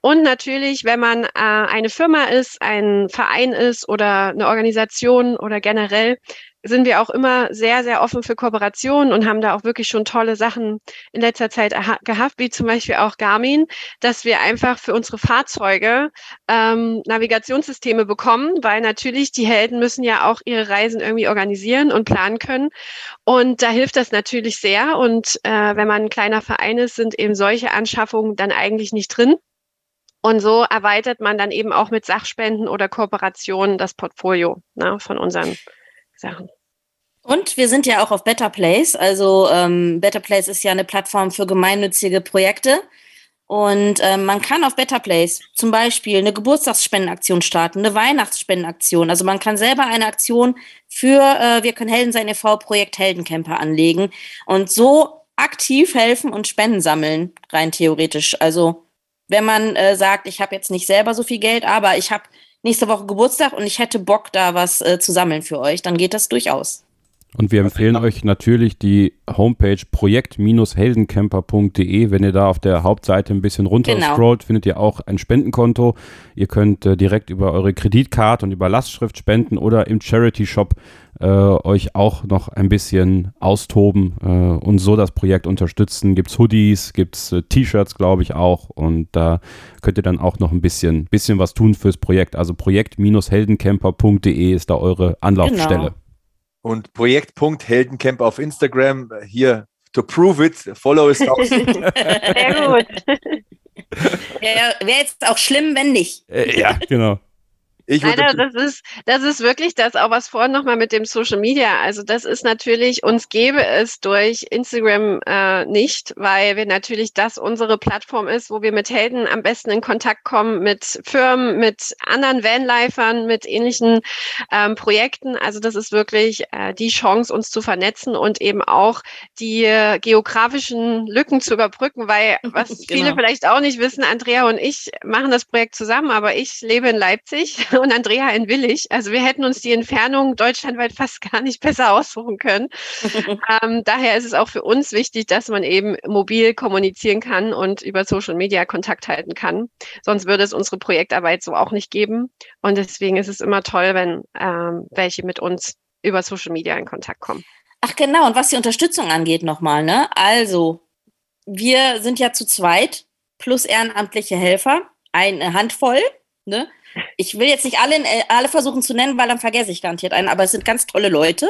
Und natürlich, wenn man äh, eine Firma ist, ein Verein ist oder eine Organisation oder generell, sind wir auch immer sehr, sehr offen für Kooperationen und haben da auch wirklich schon tolle Sachen in letzter Zeit gehabt, wie zum Beispiel auch Garmin, dass wir einfach für unsere Fahrzeuge ähm, Navigationssysteme bekommen, weil natürlich die Helden müssen ja auch ihre Reisen irgendwie organisieren und planen können. Und da hilft das natürlich sehr. Und äh, wenn man ein kleiner Verein ist, sind eben solche Anschaffungen dann eigentlich nicht drin. Und so erweitert man dann eben auch mit Sachspenden oder Kooperationen das Portfolio ne, von unseren Sachen. Und wir sind ja auch auf Better Place. Also ähm, Better Place ist ja eine Plattform für gemeinnützige Projekte. Und ähm, man kann auf Better Place zum Beispiel eine Geburtstagsspendenaktion starten, eine Weihnachtsspendenaktion. Also man kann selber eine Aktion für äh, Wir können Helden sein e.V. Projekt Heldencamper anlegen und so aktiv helfen und Spenden sammeln, rein theoretisch. Also wenn man äh, sagt, ich habe jetzt nicht selber so viel Geld, aber ich habe nächste Woche Geburtstag und ich hätte Bock, da was äh, zu sammeln für euch, dann geht das durchaus. Und wir empfehlen euch natürlich die Homepage projekt-heldencamper.de. Wenn ihr da auf der Hauptseite ein bisschen runter genau. scrollt, findet ihr auch ein Spendenkonto. Ihr könnt äh, direkt über eure Kreditkarte und über Lastschrift spenden oder im Charity Shop äh, euch auch noch ein bisschen austoben äh, und so das Projekt unterstützen. Gibt es Hoodies, gibt es äh, T-Shirts, glaube ich auch. Und da könnt ihr dann auch noch ein bisschen, bisschen was tun fürs Projekt. Also projekt-heldencamper.de ist da eure Anlaufstelle. Genau. Und Projekt.heldencamp auf Instagram, hier to prove it, follow us auch. Sehr gut. Wäre jetzt auch schlimm, wenn nicht. Äh, ja, genau. Ich Nein, das ist, das ist wirklich das, auch was vorhin nochmal mit dem Social Media. Also das ist natürlich, uns gäbe es durch Instagram äh, nicht, weil wir natürlich das unsere Plattform ist, wo wir mit Helden am besten in Kontakt kommen, mit Firmen, mit anderen Vanlifern, mit ähnlichen ähm, Projekten. Also das ist wirklich äh, die Chance, uns zu vernetzen und eben auch die äh, geografischen Lücken zu überbrücken, weil was genau. viele vielleicht auch nicht wissen, Andrea und ich machen das Projekt zusammen, aber ich lebe in Leipzig und Andrea in Willig. Also wir hätten uns die Entfernung deutschlandweit fast gar nicht besser aussuchen können. ähm, daher ist es auch für uns wichtig, dass man eben mobil kommunizieren kann und über Social Media Kontakt halten kann. Sonst würde es unsere Projektarbeit so auch nicht geben. Und deswegen ist es immer toll, wenn ähm, welche mit uns über Social Media in Kontakt kommen. Ach genau, und was die Unterstützung angeht nochmal, ne? Also, wir sind ja zu zweit plus ehrenamtliche Helfer, eine Handvoll, ne? Ich will jetzt nicht alle, äh, alle versuchen zu nennen, weil dann vergesse ich garantiert einen, aber es sind ganz tolle Leute.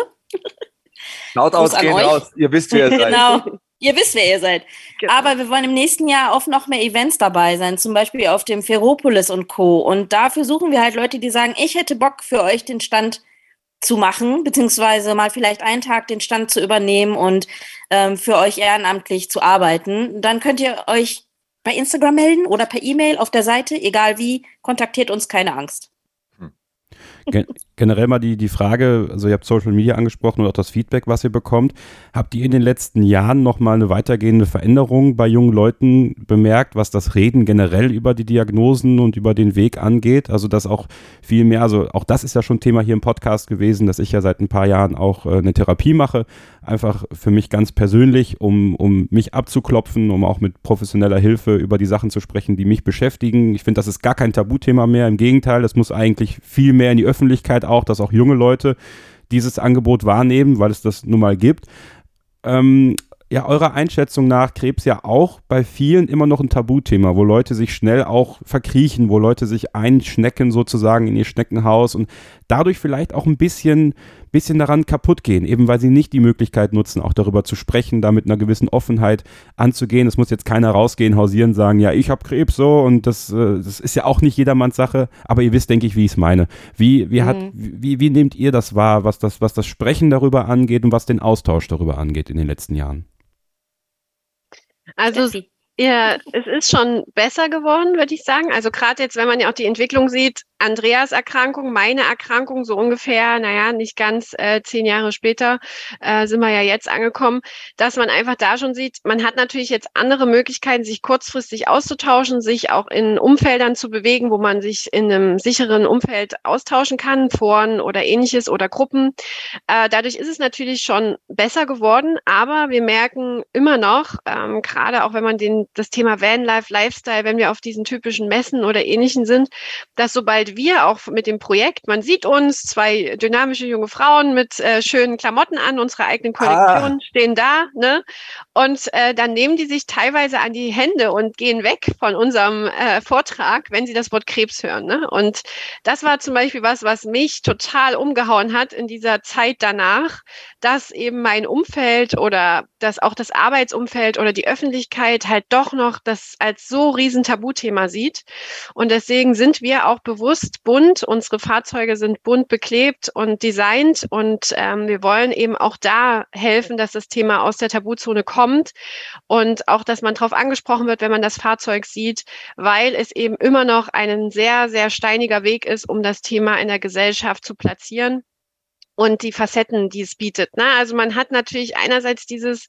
Laut aus, gehen raus. Ihr wisst, wer ihr seid. genau. Ihr wisst, wer ihr seid. Genau. Aber wir wollen im nächsten Jahr auf noch mehr Events dabei sein, zum Beispiel auf dem Ferropolis und Co. Und dafür suchen wir halt Leute, die sagen, ich hätte Bock für euch den Stand zu machen, beziehungsweise mal vielleicht einen Tag den Stand zu übernehmen und ähm, für euch ehrenamtlich zu arbeiten, dann könnt ihr euch bei Instagram melden oder per E-Mail auf der Seite, egal wie, kontaktiert uns, keine Angst. Gen generell mal die, die Frage, also ihr habt Social Media angesprochen und auch das Feedback, was ihr bekommt. Habt ihr in den letzten Jahren nochmal eine weitergehende Veränderung bei jungen Leuten bemerkt, was das Reden generell über die Diagnosen und über den Weg angeht? Also dass auch viel mehr, also auch das ist ja schon Thema hier im Podcast gewesen, dass ich ja seit ein paar Jahren auch äh, eine Therapie mache, einfach für mich ganz persönlich, um, um mich abzuklopfen, um auch mit professioneller Hilfe über die Sachen zu sprechen, die mich beschäftigen. Ich finde, das ist gar kein Tabuthema mehr. Im Gegenteil, das muss eigentlich viel mehr in die Öffentlichkeit auch, dass auch junge Leute dieses Angebot wahrnehmen, weil es das nun mal gibt. Ähm, ja, eurer Einschätzung nach Krebs ja auch bei vielen immer noch ein Tabuthema, wo Leute sich schnell auch verkriechen, wo Leute sich einschnecken sozusagen in ihr Schneckenhaus und dadurch vielleicht auch ein bisschen, bisschen daran kaputt gehen, eben weil sie nicht die Möglichkeit nutzen, auch darüber zu sprechen, da mit einer gewissen Offenheit anzugehen. Es muss jetzt keiner rausgehen, hausieren, sagen, ja, ich habe Krebs so und das, äh, das ist ja auch nicht jedermanns Sache, aber ihr wisst, denke ich, wie ich es meine. Wie, wie, hat, mhm. wie, wie nehmt ihr das wahr, was das, was das Sprechen darüber angeht und was den Austausch darüber angeht in den letzten Jahren? Also ja, es ist schon besser geworden, würde ich sagen. Also gerade jetzt, wenn man ja auch die Entwicklung sieht, Andreas Erkrankung, meine Erkrankung, so ungefähr, naja, nicht ganz äh, zehn Jahre später äh, sind wir ja jetzt angekommen, dass man einfach da schon sieht, man hat natürlich jetzt andere Möglichkeiten, sich kurzfristig auszutauschen, sich auch in Umfeldern zu bewegen, wo man sich in einem sicheren Umfeld austauschen kann, Foren oder ähnliches oder Gruppen. Äh, dadurch ist es natürlich schon besser geworden, aber wir merken immer noch, ähm, gerade auch wenn man den, das Thema Vanlife, Lifestyle, wenn wir auf diesen typischen Messen oder ähnlichen sind, dass sobald halt wir auch mit dem Projekt, man sieht uns, zwei dynamische junge Frauen mit äh, schönen Klamotten an, unsere eigenen Kollektionen ah. stehen da, ne? Und äh, dann nehmen die sich teilweise an die Hände und gehen weg von unserem äh, Vortrag, wenn sie das Wort Krebs hören. Ne? Und das war zum Beispiel was, was mich total umgehauen hat in dieser Zeit danach, dass eben mein Umfeld oder dass auch das Arbeitsumfeld oder die Öffentlichkeit halt doch noch das als so riesen Tabuthema sieht. Und deswegen sind wir auch bewusst bunt. Unsere Fahrzeuge sind bunt beklebt und designt und ähm, wir wollen eben auch da helfen, dass das Thema aus der Tabuzone kommt und auch, dass man darauf angesprochen wird, wenn man das Fahrzeug sieht, weil es eben immer noch ein sehr, sehr steiniger Weg ist, um das Thema in der Gesellschaft zu platzieren und die Facetten, die es bietet. Ne? Also man hat natürlich einerseits dieses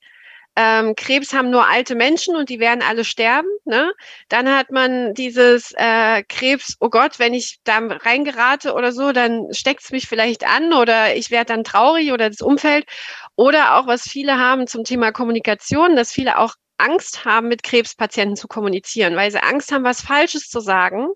ähm, Krebs haben nur alte Menschen und die werden alle sterben. Ne? Dann hat man dieses äh, Krebs, oh Gott, wenn ich da reingerate oder so, dann steckt es mich vielleicht an oder ich werde dann traurig oder das Umfeld. Oder auch, was viele haben zum Thema Kommunikation, dass viele auch Angst haben, mit Krebspatienten zu kommunizieren, weil sie Angst haben, was Falsches zu sagen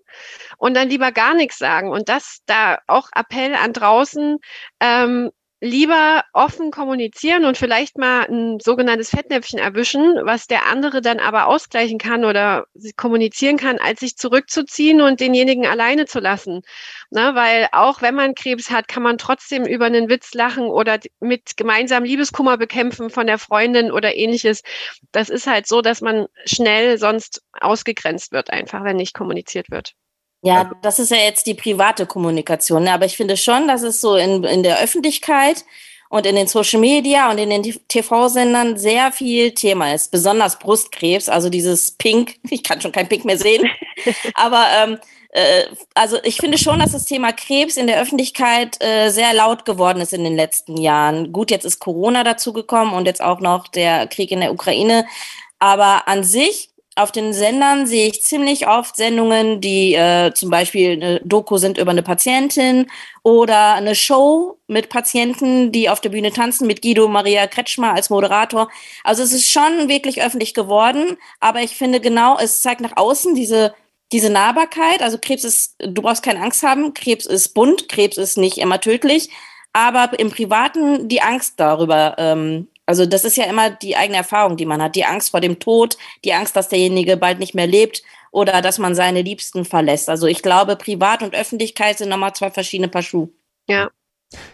und dann lieber gar nichts sagen. Und das da auch Appell an draußen, ähm, lieber offen kommunizieren und vielleicht mal ein sogenanntes Fettnäpfchen erwischen, was der andere dann aber ausgleichen kann oder kommunizieren kann, als sich zurückzuziehen und denjenigen alleine zu lassen. Na, weil auch wenn man Krebs hat, kann man trotzdem über einen Witz lachen oder mit gemeinsam Liebeskummer bekämpfen von der Freundin oder ähnliches. Das ist halt so, dass man schnell sonst ausgegrenzt wird, einfach wenn nicht kommuniziert wird. Ja, also das ist ja jetzt die private Kommunikation. Ne? Aber ich finde schon, dass es so in, in der Öffentlichkeit und in den Social Media und in den TV-Sendern sehr viel Thema ist. Besonders Brustkrebs, also dieses Pink. Ich kann schon kein Pink mehr sehen. Aber ähm, äh, also ich finde schon, dass das Thema Krebs in der Öffentlichkeit äh, sehr laut geworden ist in den letzten Jahren. Gut, jetzt ist Corona dazugekommen und jetzt auch noch der Krieg in der Ukraine. Aber an sich auf den Sendern sehe ich ziemlich oft Sendungen, die äh, zum Beispiel eine Doku sind über eine Patientin oder eine Show mit Patienten, die auf der Bühne tanzen, mit Guido Maria Kretschmer als Moderator. Also es ist schon wirklich öffentlich geworden, aber ich finde genau, es zeigt nach außen diese, diese Nahbarkeit. Also Krebs ist, du brauchst keine Angst haben, Krebs ist bunt, Krebs ist nicht immer tödlich, aber im Privaten die Angst darüber ähm, also das ist ja immer die eigene Erfahrung, die man hat. Die Angst vor dem Tod, die Angst, dass derjenige bald nicht mehr lebt oder dass man seine Liebsten verlässt. Also ich glaube, Privat und Öffentlichkeit sind nochmal zwei verschiedene Paar Schuhe. Ja.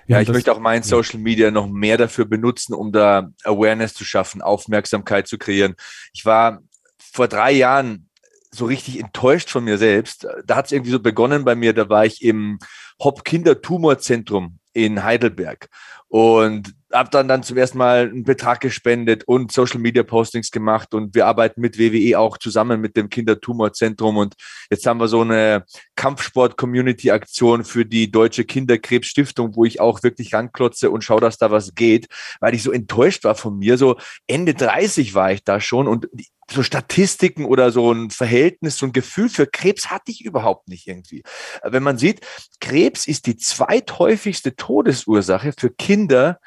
Ja, ich möchte auch mein Social Media noch mehr dafür benutzen, um da Awareness zu schaffen, Aufmerksamkeit zu kreieren. Ich war vor drei Jahren so richtig enttäuscht von mir selbst. Da hat es irgendwie so begonnen bei mir, da war ich im Hop-Kinder-Tumorzentrum in Heidelberg. Und habe dann, dann zum ersten Mal einen Betrag gespendet und Social Media Postings gemacht und wir arbeiten mit WWE auch zusammen mit dem Kindertumorzentrum und jetzt haben wir so eine Kampfsport-Community-Aktion für die Deutsche Kinderkrebsstiftung, wo ich auch wirklich ranklotze und schaue, dass da was geht, weil ich so enttäuscht war von mir. So Ende 30 war ich da schon und so Statistiken oder so ein Verhältnis, so ein Gefühl für Krebs hatte ich überhaupt nicht irgendwie. Wenn man sieht, Krebs ist die zweithäufigste Todesursache für Kinder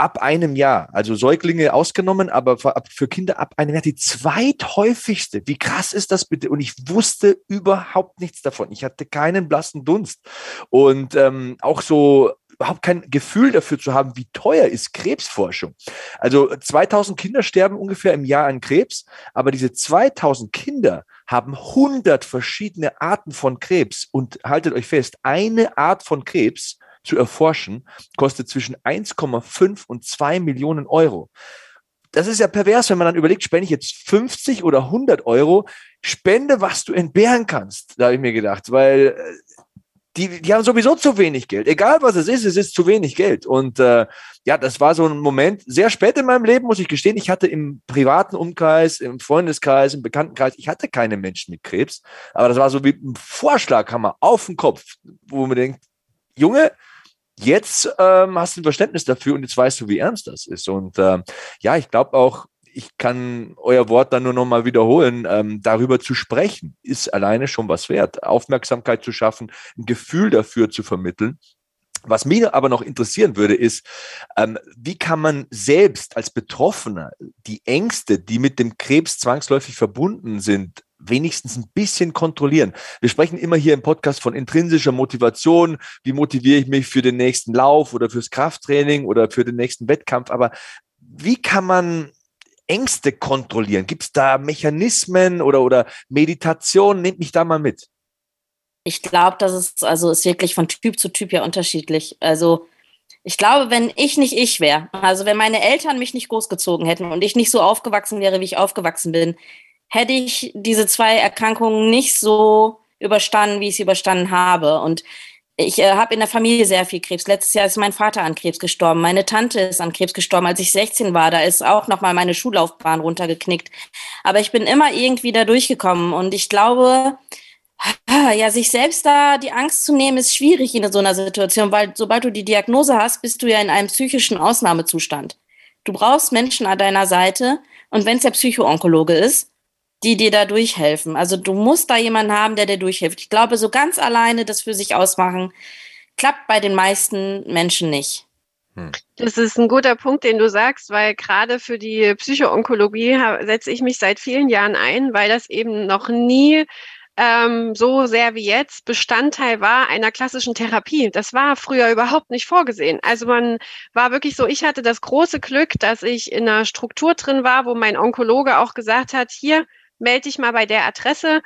ab einem Jahr, also Säuglinge ausgenommen, aber für Kinder ab einem Jahr die zweithäufigste. Wie krass ist das bitte? Und ich wusste überhaupt nichts davon. Ich hatte keinen blassen Dunst. Und ähm, auch so überhaupt kein Gefühl dafür zu haben, wie teuer ist Krebsforschung. Also 2000 Kinder sterben ungefähr im Jahr an Krebs, aber diese 2000 Kinder haben 100 verschiedene Arten von Krebs und haltet euch fest, eine Art von Krebs zu erforschen, kostet zwischen 1,5 und 2 Millionen Euro. Das ist ja pervers, wenn man dann überlegt, spende ich jetzt 50 oder 100 Euro, spende, was du entbehren kannst, da habe ich mir gedacht, weil äh, die, die haben sowieso zu wenig Geld. Egal was es ist, es ist zu wenig Geld. Und äh, ja, das war so ein Moment, sehr spät in meinem Leben, muss ich gestehen. Ich hatte im privaten Umkreis, im Freundeskreis, im Bekanntenkreis, ich hatte keine Menschen mit Krebs. Aber das war so wie ein Vorschlaghammer auf den Kopf, wo man denkt, Junge, jetzt ähm, hast du ein Verständnis dafür und jetzt weißt du, wie ernst das ist. Und ähm, ja, ich glaube auch, ich kann euer Wort dann nur noch mal wiederholen, ähm, darüber zu sprechen, ist alleine schon was wert. Aufmerksamkeit zu schaffen, ein Gefühl dafür zu vermitteln. Was mich aber noch interessieren würde, ist, ähm, wie kann man selbst als Betroffener die Ängste, die mit dem Krebs zwangsläufig verbunden sind, wenigstens ein bisschen kontrollieren. Wir sprechen immer hier im Podcast von intrinsischer Motivation. Wie motiviere ich mich für den nächsten Lauf oder fürs Krafttraining oder für den nächsten Wettkampf? Aber wie kann man Ängste kontrollieren? Gibt es da Mechanismen oder, oder Meditation? Nehmt mich da mal mit. Ich glaube, das ist, also ist wirklich von Typ zu Typ ja unterschiedlich. Also ich glaube, wenn ich nicht ich wäre, also wenn meine Eltern mich nicht großgezogen hätten und ich nicht so aufgewachsen wäre, wie ich aufgewachsen bin, hätte ich diese zwei Erkrankungen nicht so überstanden, wie ich sie überstanden habe. Und ich äh, habe in der Familie sehr viel Krebs. Letztes Jahr ist mein Vater an Krebs gestorben. Meine Tante ist an Krebs gestorben, als ich 16 war. Da ist auch noch mal meine Schullaufbahn runtergeknickt. Aber ich bin immer irgendwie da durchgekommen. Und ich glaube, ja, sich selbst da die Angst zu nehmen, ist schwierig in so einer Situation, weil sobald du die Diagnose hast, bist du ja in einem psychischen Ausnahmezustand. Du brauchst Menschen an deiner Seite. Und wenn es der Psychoonkologe ist, die dir da durchhelfen. Also du musst da jemanden haben, der dir durchhilft. Ich glaube, so ganz alleine das für sich ausmachen, klappt bei den meisten Menschen nicht. Hm. Das ist ein guter Punkt, den du sagst, weil gerade für die Psychoonkologie setze ich mich seit vielen Jahren ein, weil das eben noch nie ähm, so sehr wie jetzt Bestandteil war einer klassischen Therapie. Das war früher überhaupt nicht vorgesehen. Also man war wirklich so, ich hatte das große Glück, dass ich in einer Struktur drin war, wo mein Onkologe auch gesagt hat, hier, melde dich mal bei der Adresse.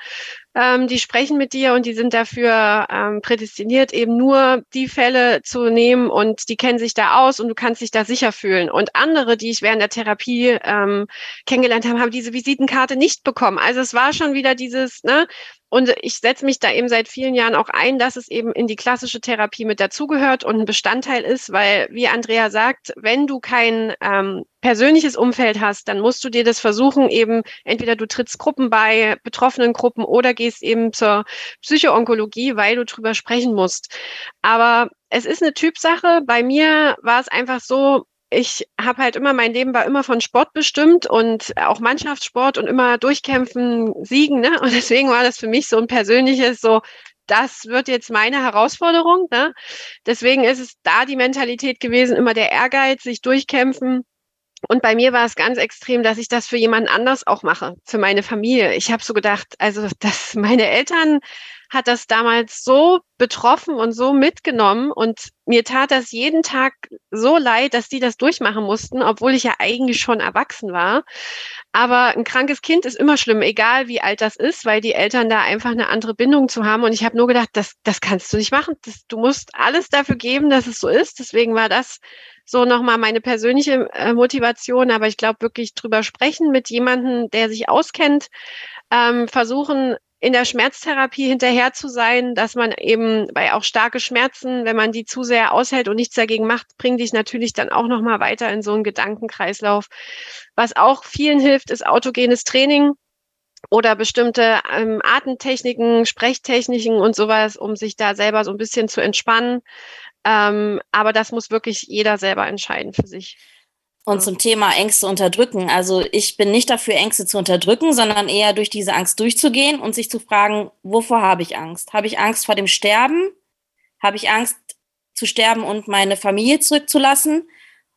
Ähm, die sprechen mit dir und die sind dafür ähm, prädestiniert, eben nur die Fälle zu nehmen und die kennen sich da aus und du kannst dich da sicher fühlen. Und andere, die ich während der Therapie ähm, kennengelernt habe, haben diese Visitenkarte nicht bekommen. Also es war schon wieder dieses, ne, und ich setze mich da eben seit vielen Jahren auch ein, dass es eben in die klassische Therapie mit dazugehört und ein Bestandteil ist, weil, wie Andrea sagt, wenn du kein ähm, persönliches Umfeld hast, dann musst du dir das versuchen, eben entweder du trittst Gruppen bei, betroffenen Gruppen oder gehst eben zur Psychoonkologie, weil du drüber sprechen musst. Aber es ist eine Typsache. Bei mir war es einfach so, ich habe halt immer, mein Leben war immer von Sport bestimmt und auch Mannschaftssport und immer durchkämpfen, siegen. Ne? Und deswegen war das für mich so ein persönliches, so, das wird jetzt meine Herausforderung. Ne? Deswegen ist es da die Mentalität gewesen, immer der Ehrgeiz, sich durchkämpfen. Und bei mir war es ganz extrem, dass ich das für jemanden anders auch mache, für meine Familie. Ich habe so gedacht, also dass meine Eltern hat das damals so betroffen und so mitgenommen und mir tat das jeden Tag so leid, dass die das durchmachen mussten, obwohl ich ja eigentlich schon erwachsen war. Aber ein krankes Kind ist immer schlimm, egal wie alt das ist, weil die Eltern da einfach eine andere Bindung zu haben. Und ich habe nur gedacht, das, das kannst du nicht machen. Das, du musst alles dafür geben, dass es so ist. Deswegen war das so nochmal meine persönliche äh, Motivation. Aber ich glaube wirklich drüber sprechen mit jemandem, der sich auskennt, ähm, versuchen, in der Schmerztherapie hinterher zu sein, dass man eben bei auch starke Schmerzen, wenn man die zu sehr aushält und nichts dagegen macht, bringt dich natürlich dann auch noch mal weiter in so einen Gedankenkreislauf. Was auch vielen hilft, ist autogenes Training oder bestimmte ähm, Atemtechniken, Sprechtechniken und sowas, um sich da selber so ein bisschen zu entspannen. Ähm, aber das muss wirklich jeder selber entscheiden für sich. Und zum Thema Ängste unterdrücken. Also ich bin nicht dafür, Ängste zu unterdrücken, sondern eher durch diese Angst durchzugehen und sich zu fragen, wovor habe ich Angst? Habe ich Angst vor dem Sterben? Habe ich Angst zu sterben und meine Familie zurückzulassen?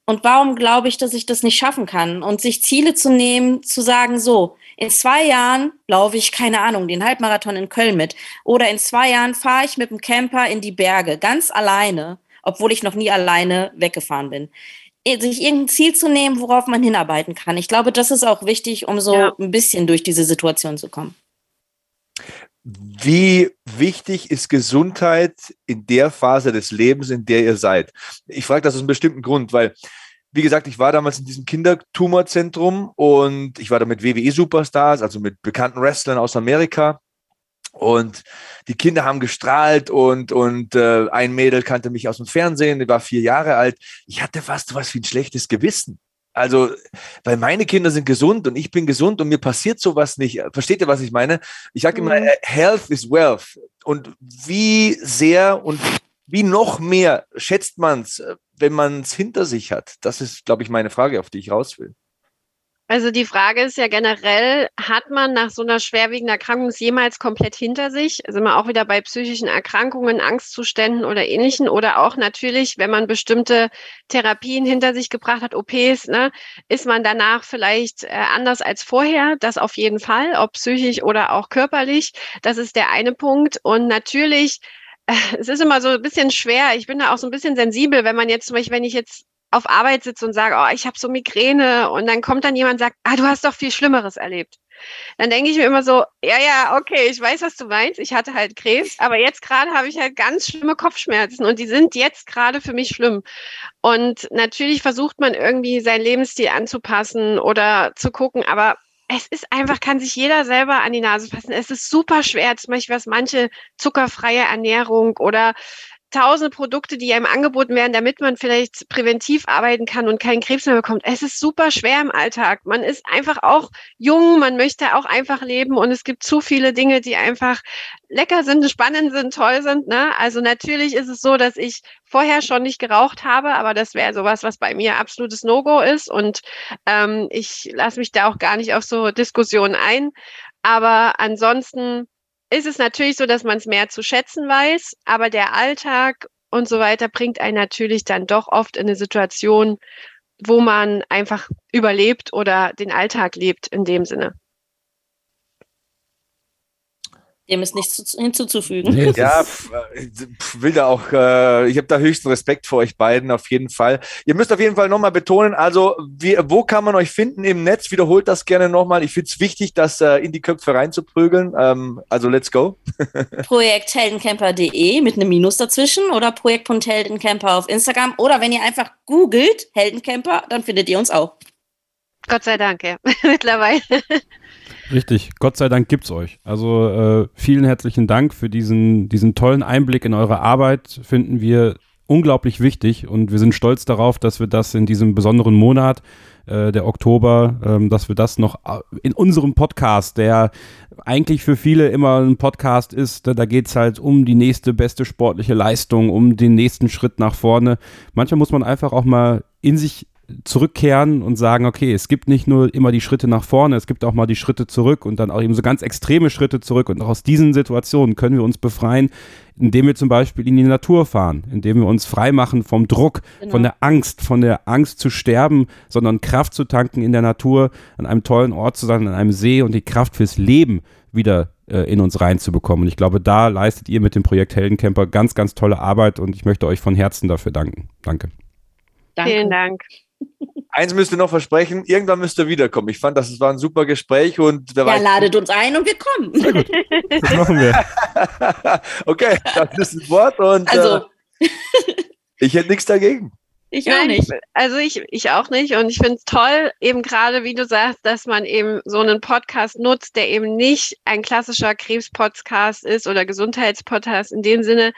Und warum glaube ich, dass ich das nicht schaffen kann? Und sich Ziele zu nehmen, zu sagen, so, in zwei Jahren laufe ich, keine Ahnung, den Halbmarathon in Köln mit. Oder in zwei Jahren fahre ich mit dem Camper in die Berge, ganz alleine, obwohl ich noch nie alleine weggefahren bin sich irgendein Ziel zu nehmen, worauf man hinarbeiten kann. Ich glaube, das ist auch wichtig, um so ja. ein bisschen durch diese Situation zu kommen. Wie wichtig ist Gesundheit in der Phase des Lebens, in der ihr seid? Ich frage das aus einem bestimmten Grund, weil, wie gesagt, ich war damals in diesem Kindertumorzentrum und ich war da mit WWE-Superstars, also mit bekannten Wrestlern aus Amerika. Und die Kinder haben gestrahlt und, und äh, ein Mädel kannte mich aus dem Fernsehen, die war vier Jahre alt. Ich hatte fast was wie ein schlechtes Gewissen. Also, weil meine Kinder sind gesund und ich bin gesund und mir passiert sowas nicht. Versteht ihr, was ich meine? Ich sage immer, mhm. Health is Wealth. Und wie sehr und wie noch mehr schätzt man es, wenn man es hinter sich hat? Das ist, glaube ich, meine Frage, auf die ich raus will. Also die Frage ist ja generell, hat man nach so einer schwerwiegenden Erkrankung jemals komplett hinter sich? Sind wir auch wieder bei psychischen Erkrankungen, Angstzuständen oder ähnlichen? Oder auch natürlich, wenn man bestimmte Therapien hinter sich gebracht hat, OPs, ne, ist man danach vielleicht äh, anders als vorher? Das auf jeden Fall, ob psychisch oder auch körperlich. Das ist der eine Punkt. Und natürlich es ist immer so ein bisschen schwer. Ich bin da auch so ein bisschen sensibel, wenn man jetzt zum Beispiel, wenn ich jetzt auf Arbeit sitze und sage, oh, ich habe so Migräne und dann kommt dann jemand und sagt, ah, du hast doch viel Schlimmeres erlebt. Dann denke ich mir immer so, ja, ja, okay, ich weiß, was du meinst. Ich hatte halt Krebs, aber jetzt gerade habe ich halt ganz schlimme Kopfschmerzen und die sind jetzt gerade für mich schlimm. Und natürlich versucht man irgendwie seinen Lebensstil anzupassen oder zu gucken, aber es ist einfach, kann sich jeder selber an die Nase fassen. Es ist super schwer, zum Beispiel was manche zuckerfreie Ernährung oder tausend Produkte, die einem angeboten werden, damit man vielleicht präventiv arbeiten kann und keinen Krebs mehr bekommt. Es ist super schwer im Alltag. Man ist einfach auch jung, man möchte auch einfach leben und es gibt zu viele Dinge, die einfach lecker sind, spannend sind, toll sind. Ne? Also natürlich ist es so, dass ich vorher schon nicht geraucht habe, aber das wäre sowas, was bei mir absolutes No-Go ist und ähm, ich lasse mich da auch gar nicht auf so Diskussionen ein. Aber ansonsten ist es natürlich so, dass man es mehr zu schätzen weiß, aber der Alltag und so weiter bringt einen natürlich dann doch oft in eine Situation, wo man einfach überlebt oder den Alltag lebt in dem Sinne. Dem ist nichts hinzuzufügen. Nee, ja, äh, will da auch, äh, ich habe da höchsten Respekt vor euch beiden auf jeden Fall. Ihr müsst auf jeden Fall nochmal betonen, also wie, wo kann man euch finden im Netz? Wiederholt das gerne nochmal. Ich finde es wichtig, das äh, in die Köpfe reinzuprügeln. Ähm, also let's go. Projektheldencamper.de mit einem Minus dazwischen oder Projekt.heldencamper auf Instagram oder wenn ihr einfach googelt Heldencamper, dann findet ihr uns auch. Gott sei Dank, ja, mittlerweile. Richtig, Gott sei Dank gibt's euch. Also äh, vielen herzlichen Dank für diesen, diesen tollen Einblick in eure Arbeit, finden wir unglaublich wichtig und wir sind stolz darauf, dass wir das in diesem besonderen Monat, äh, der Oktober, ähm, dass wir das noch äh, in unserem Podcast, der eigentlich für viele immer ein Podcast ist, da, da geht's halt um die nächste beste sportliche Leistung, um den nächsten Schritt nach vorne. Manchmal muss man einfach auch mal in sich zurückkehren und sagen, okay, es gibt nicht nur immer die Schritte nach vorne, es gibt auch mal die Schritte zurück und dann auch eben so ganz extreme Schritte zurück. Und auch aus diesen Situationen können wir uns befreien, indem wir zum Beispiel in die Natur fahren, indem wir uns freimachen vom Druck, genau. von der Angst, von der Angst zu sterben, sondern Kraft zu tanken in der Natur, an einem tollen Ort zu sein, an einem See und die Kraft fürs Leben wieder äh, in uns reinzubekommen. Und ich glaube, da leistet ihr mit dem Projekt Heldencamper ganz, ganz tolle Arbeit und ich möchte euch von Herzen dafür danken. Danke. Danke. Vielen Dank. Eins müsst ihr noch versprechen, irgendwann müsst ihr wiederkommen. Ich fand, das war ein super Gespräch und wer ja, weiß, ladet uns ein und wir kommen. Sehr gut. Das machen wir. okay, das ist ein Wort und also. Äh, ich hätte nichts dagegen. Ich Nein, auch nicht. Also ich, ich auch nicht. Und ich finde es toll, eben gerade, wie du sagst, dass man eben so einen Podcast nutzt, der eben nicht ein klassischer Krebs-Podcast ist oder Gesundheitspodcast in dem Sinne,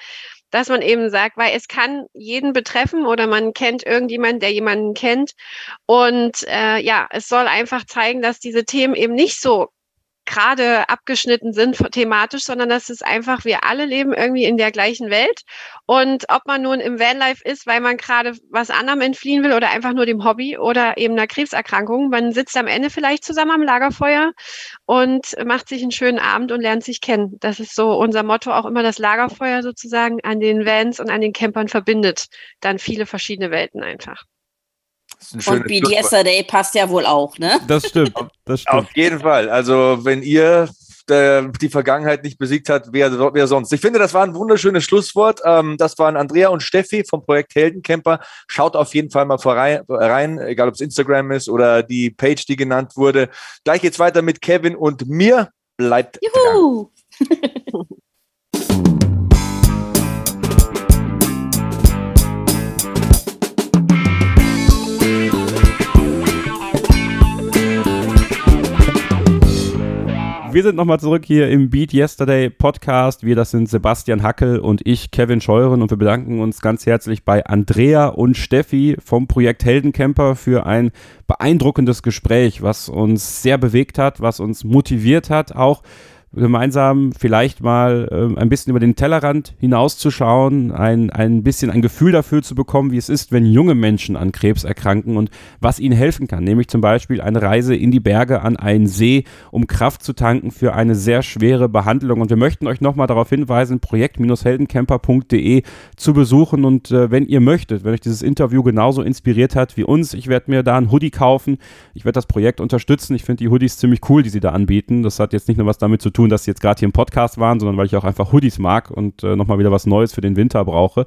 dass man eben sagt, weil es kann jeden betreffen oder man kennt irgendjemanden, der jemanden kennt. Und äh, ja, es soll einfach zeigen, dass diese Themen eben nicht so gerade abgeschnitten sind thematisch, sondern dass es einfach, wir alle leben irgendwie in der gleichen Welt. Und ob man nun im Vanlife ist, weil man gerade was anderem entfliehen will oder einfach nur dem Hobby oder eben einer Krebserkrankung, man sitzt am Ende vielleicht zusammen am Lagerfeuer und macht sich einen schönen Abend und lernt sich kennen. Das ist so unser Motto, auch immer das Lagerfeuer sozusagen an den Vans und an den Campern verbindet dann viele verschiedene Welten einfach. Und Yesterday passt ja wohl auch, ne? Das stimmt, das stimmt. Auf jeden Fall. Also, wenn ihr die Vergangenheit nicht besiegt hat, wer, wer sonst. Ich finde, das war ein wunderschönes Schlusswort. Ähm, das waren Andrea und Steffi vom Projekt Heldencamper. Schaut auf jeden Fall mal rein, egal ob es Instagram ist oder die Page, die genannt wurde. Gleich geht's weiter mit Kevin und mir. Bleibt Juhu! Wir sind nochmal zurück hier im Beat Yesterday Podcast. Wir, das sind Sebastian Hackel und ich, Kevin Scheuren. Und wir bedanken uns ganz herzlich bei Andrea und Steffi vom Projekt Heldencamper für ein beeindruckendes Gespräch, was uns sehr bewegt hat, was uns motiviert hat, auch gemeinsam vielleicht mal äh, ein bisschen über den Tellerrand hinauszuschauen, ein, ein bisschen ein Gefühl dafür zu bekommen, wie es ist, wenn junge Menschen an Krebs erkranken und was ihnen helfen kann. Nämlich zum Beispiel eine Reise in die Berge an einen See, um Kraft zu tanken für eine sehr schwere Behandlung. Und wir möchten euch nochmal darauf hinweisen, projekt-heldencamper.de zu besuchen. Und äh, wenn ihr möchtet, wenn euch dieses Interview genauso inspiriert hat wie uns, ich werde mir da ein Hoodie kaufen. Ich werde das Projekt unterstützen. Ich finde die Hoodies ziemlich cool, die sie da anbieten. Das hat jetzt nicht nur was damit zu tun, tun, dass sie jetzt gerade hier im Podcast waren, sondern weil ich auch einfach Hoodies mag und äh, nochmal wieder was Neues für den Winter brauche.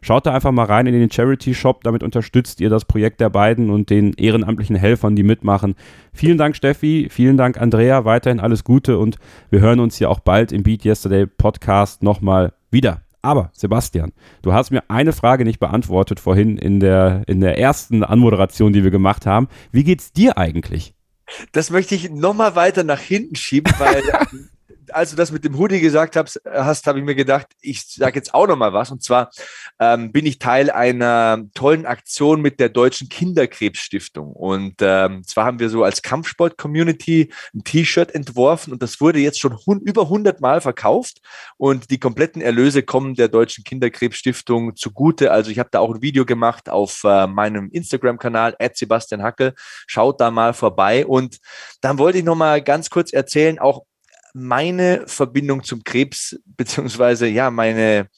Schaut da einfach mal rein in den Charity-Shop, damit unterstützt ihr das Projekt der beiden und den ehrenamtlichen Helfern, die mitmachen. Vielen Dank, Steffi, vielen Dank, Andrea, weiterhin alles Gute und wir hören uns ja auch bald im Beat Yesterday Podcast nochmal wieder. Aber Sebastian, du hast mir eine Frage nicht beantwortet vorhin in der, in der ersten Anmoderation, die wir gemacht haben. Wie geht's dir eigentlich? Das möchte ich nochmal weiter nach hinten schieben, weil als du das mit dem Hoodie gesagt hast, hast habe ich mir gedacht, ich sage jetzt auch noch mal was. Und zwar ähm, bin ich Teil einer tollen Aktion mit der Deutschen Kinderkrebsstiftung. Und ähm, zwar haben wir so als Kampfsport-Community ein T-Shirt entworfen und das wurde jetzt schon über 100 Mal verkauft. Und die kompletten Erlöse kommen der Deutschen Kinderkrebsstiftung zugute. Also ich habe da auch ein Video gemacht auf äh, meinem Instagram-Kanal, Sebastian Hackel. Schaut da mal vorbei. Und dann wollte ich noch mal ganz kurz erzählen, auch meine Verbindung zum Krebs, beziehungsweise ja, meine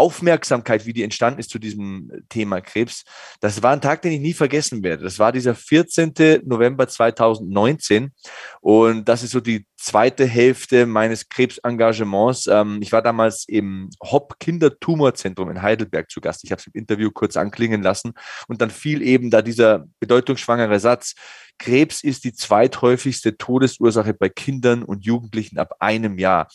Aufmerksamkeit, wie die entstanden ist zu diesem Thema Krebs, das war ein Tag, den ich nie vergessen werde. Das war dieser 14. November 2019 und das ist so die zweite Hälfte meines Krebsengagements. Ähm, ich war damals im Hopp Kindertumorzentrum in Heidelberg zu Gast. Ich habe es im Interview kurz anklingen lassen und dann fiel eben da dieser bedeutungsschwangere Satz, Krebs ist die zweithäufigste Todesursache bei Kindern und Jugendlichen ab einem Jahr.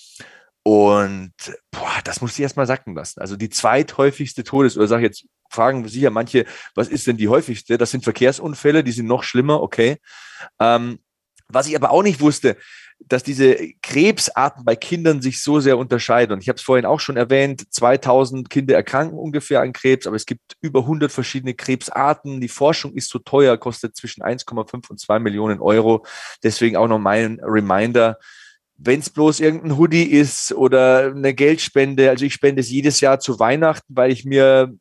Und boah, das muss ich erstmal sacken lassen. Also die zweithäufigste Todesursache, jetzt fragen sicher manche, was ist denn die häufigste? Das sind Verkehrsunfälle, die sind noch schlimmer, okay. Ähm, was ich aber auch nicht wusste, dass diese Krebsarten bei Kindern sich so sehr unterscheiden. Und ich habe es vorhin auch schon erwähnt, 2000 Kinder erkranken ungefähr an Krebs, aber es gibt über 100 verschiedene Krebsarten. Die Forschung ist so teuer, kostet zwischen 1,5 und 2 Millionen Euro. Deswegen auch noch mein Reminder, wenn es bloß irgendein Hoodie ist oder eine Geldspende, also ich spende es jedes Jahr zu Weihnachten, weil ich mir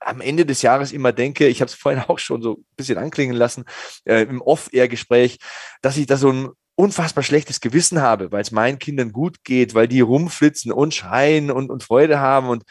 am Ende des Jahres immer denke, ich habe es vorhin auch schon so ein bisschen anklingen lassen, äh, im Off-Air-Gespräch, dass ich da so ein unfassbar schlechtes Gewissen habe, weil es meinen Kindern gut geht, weil die rumflitzen und schreien und, und Freude haben und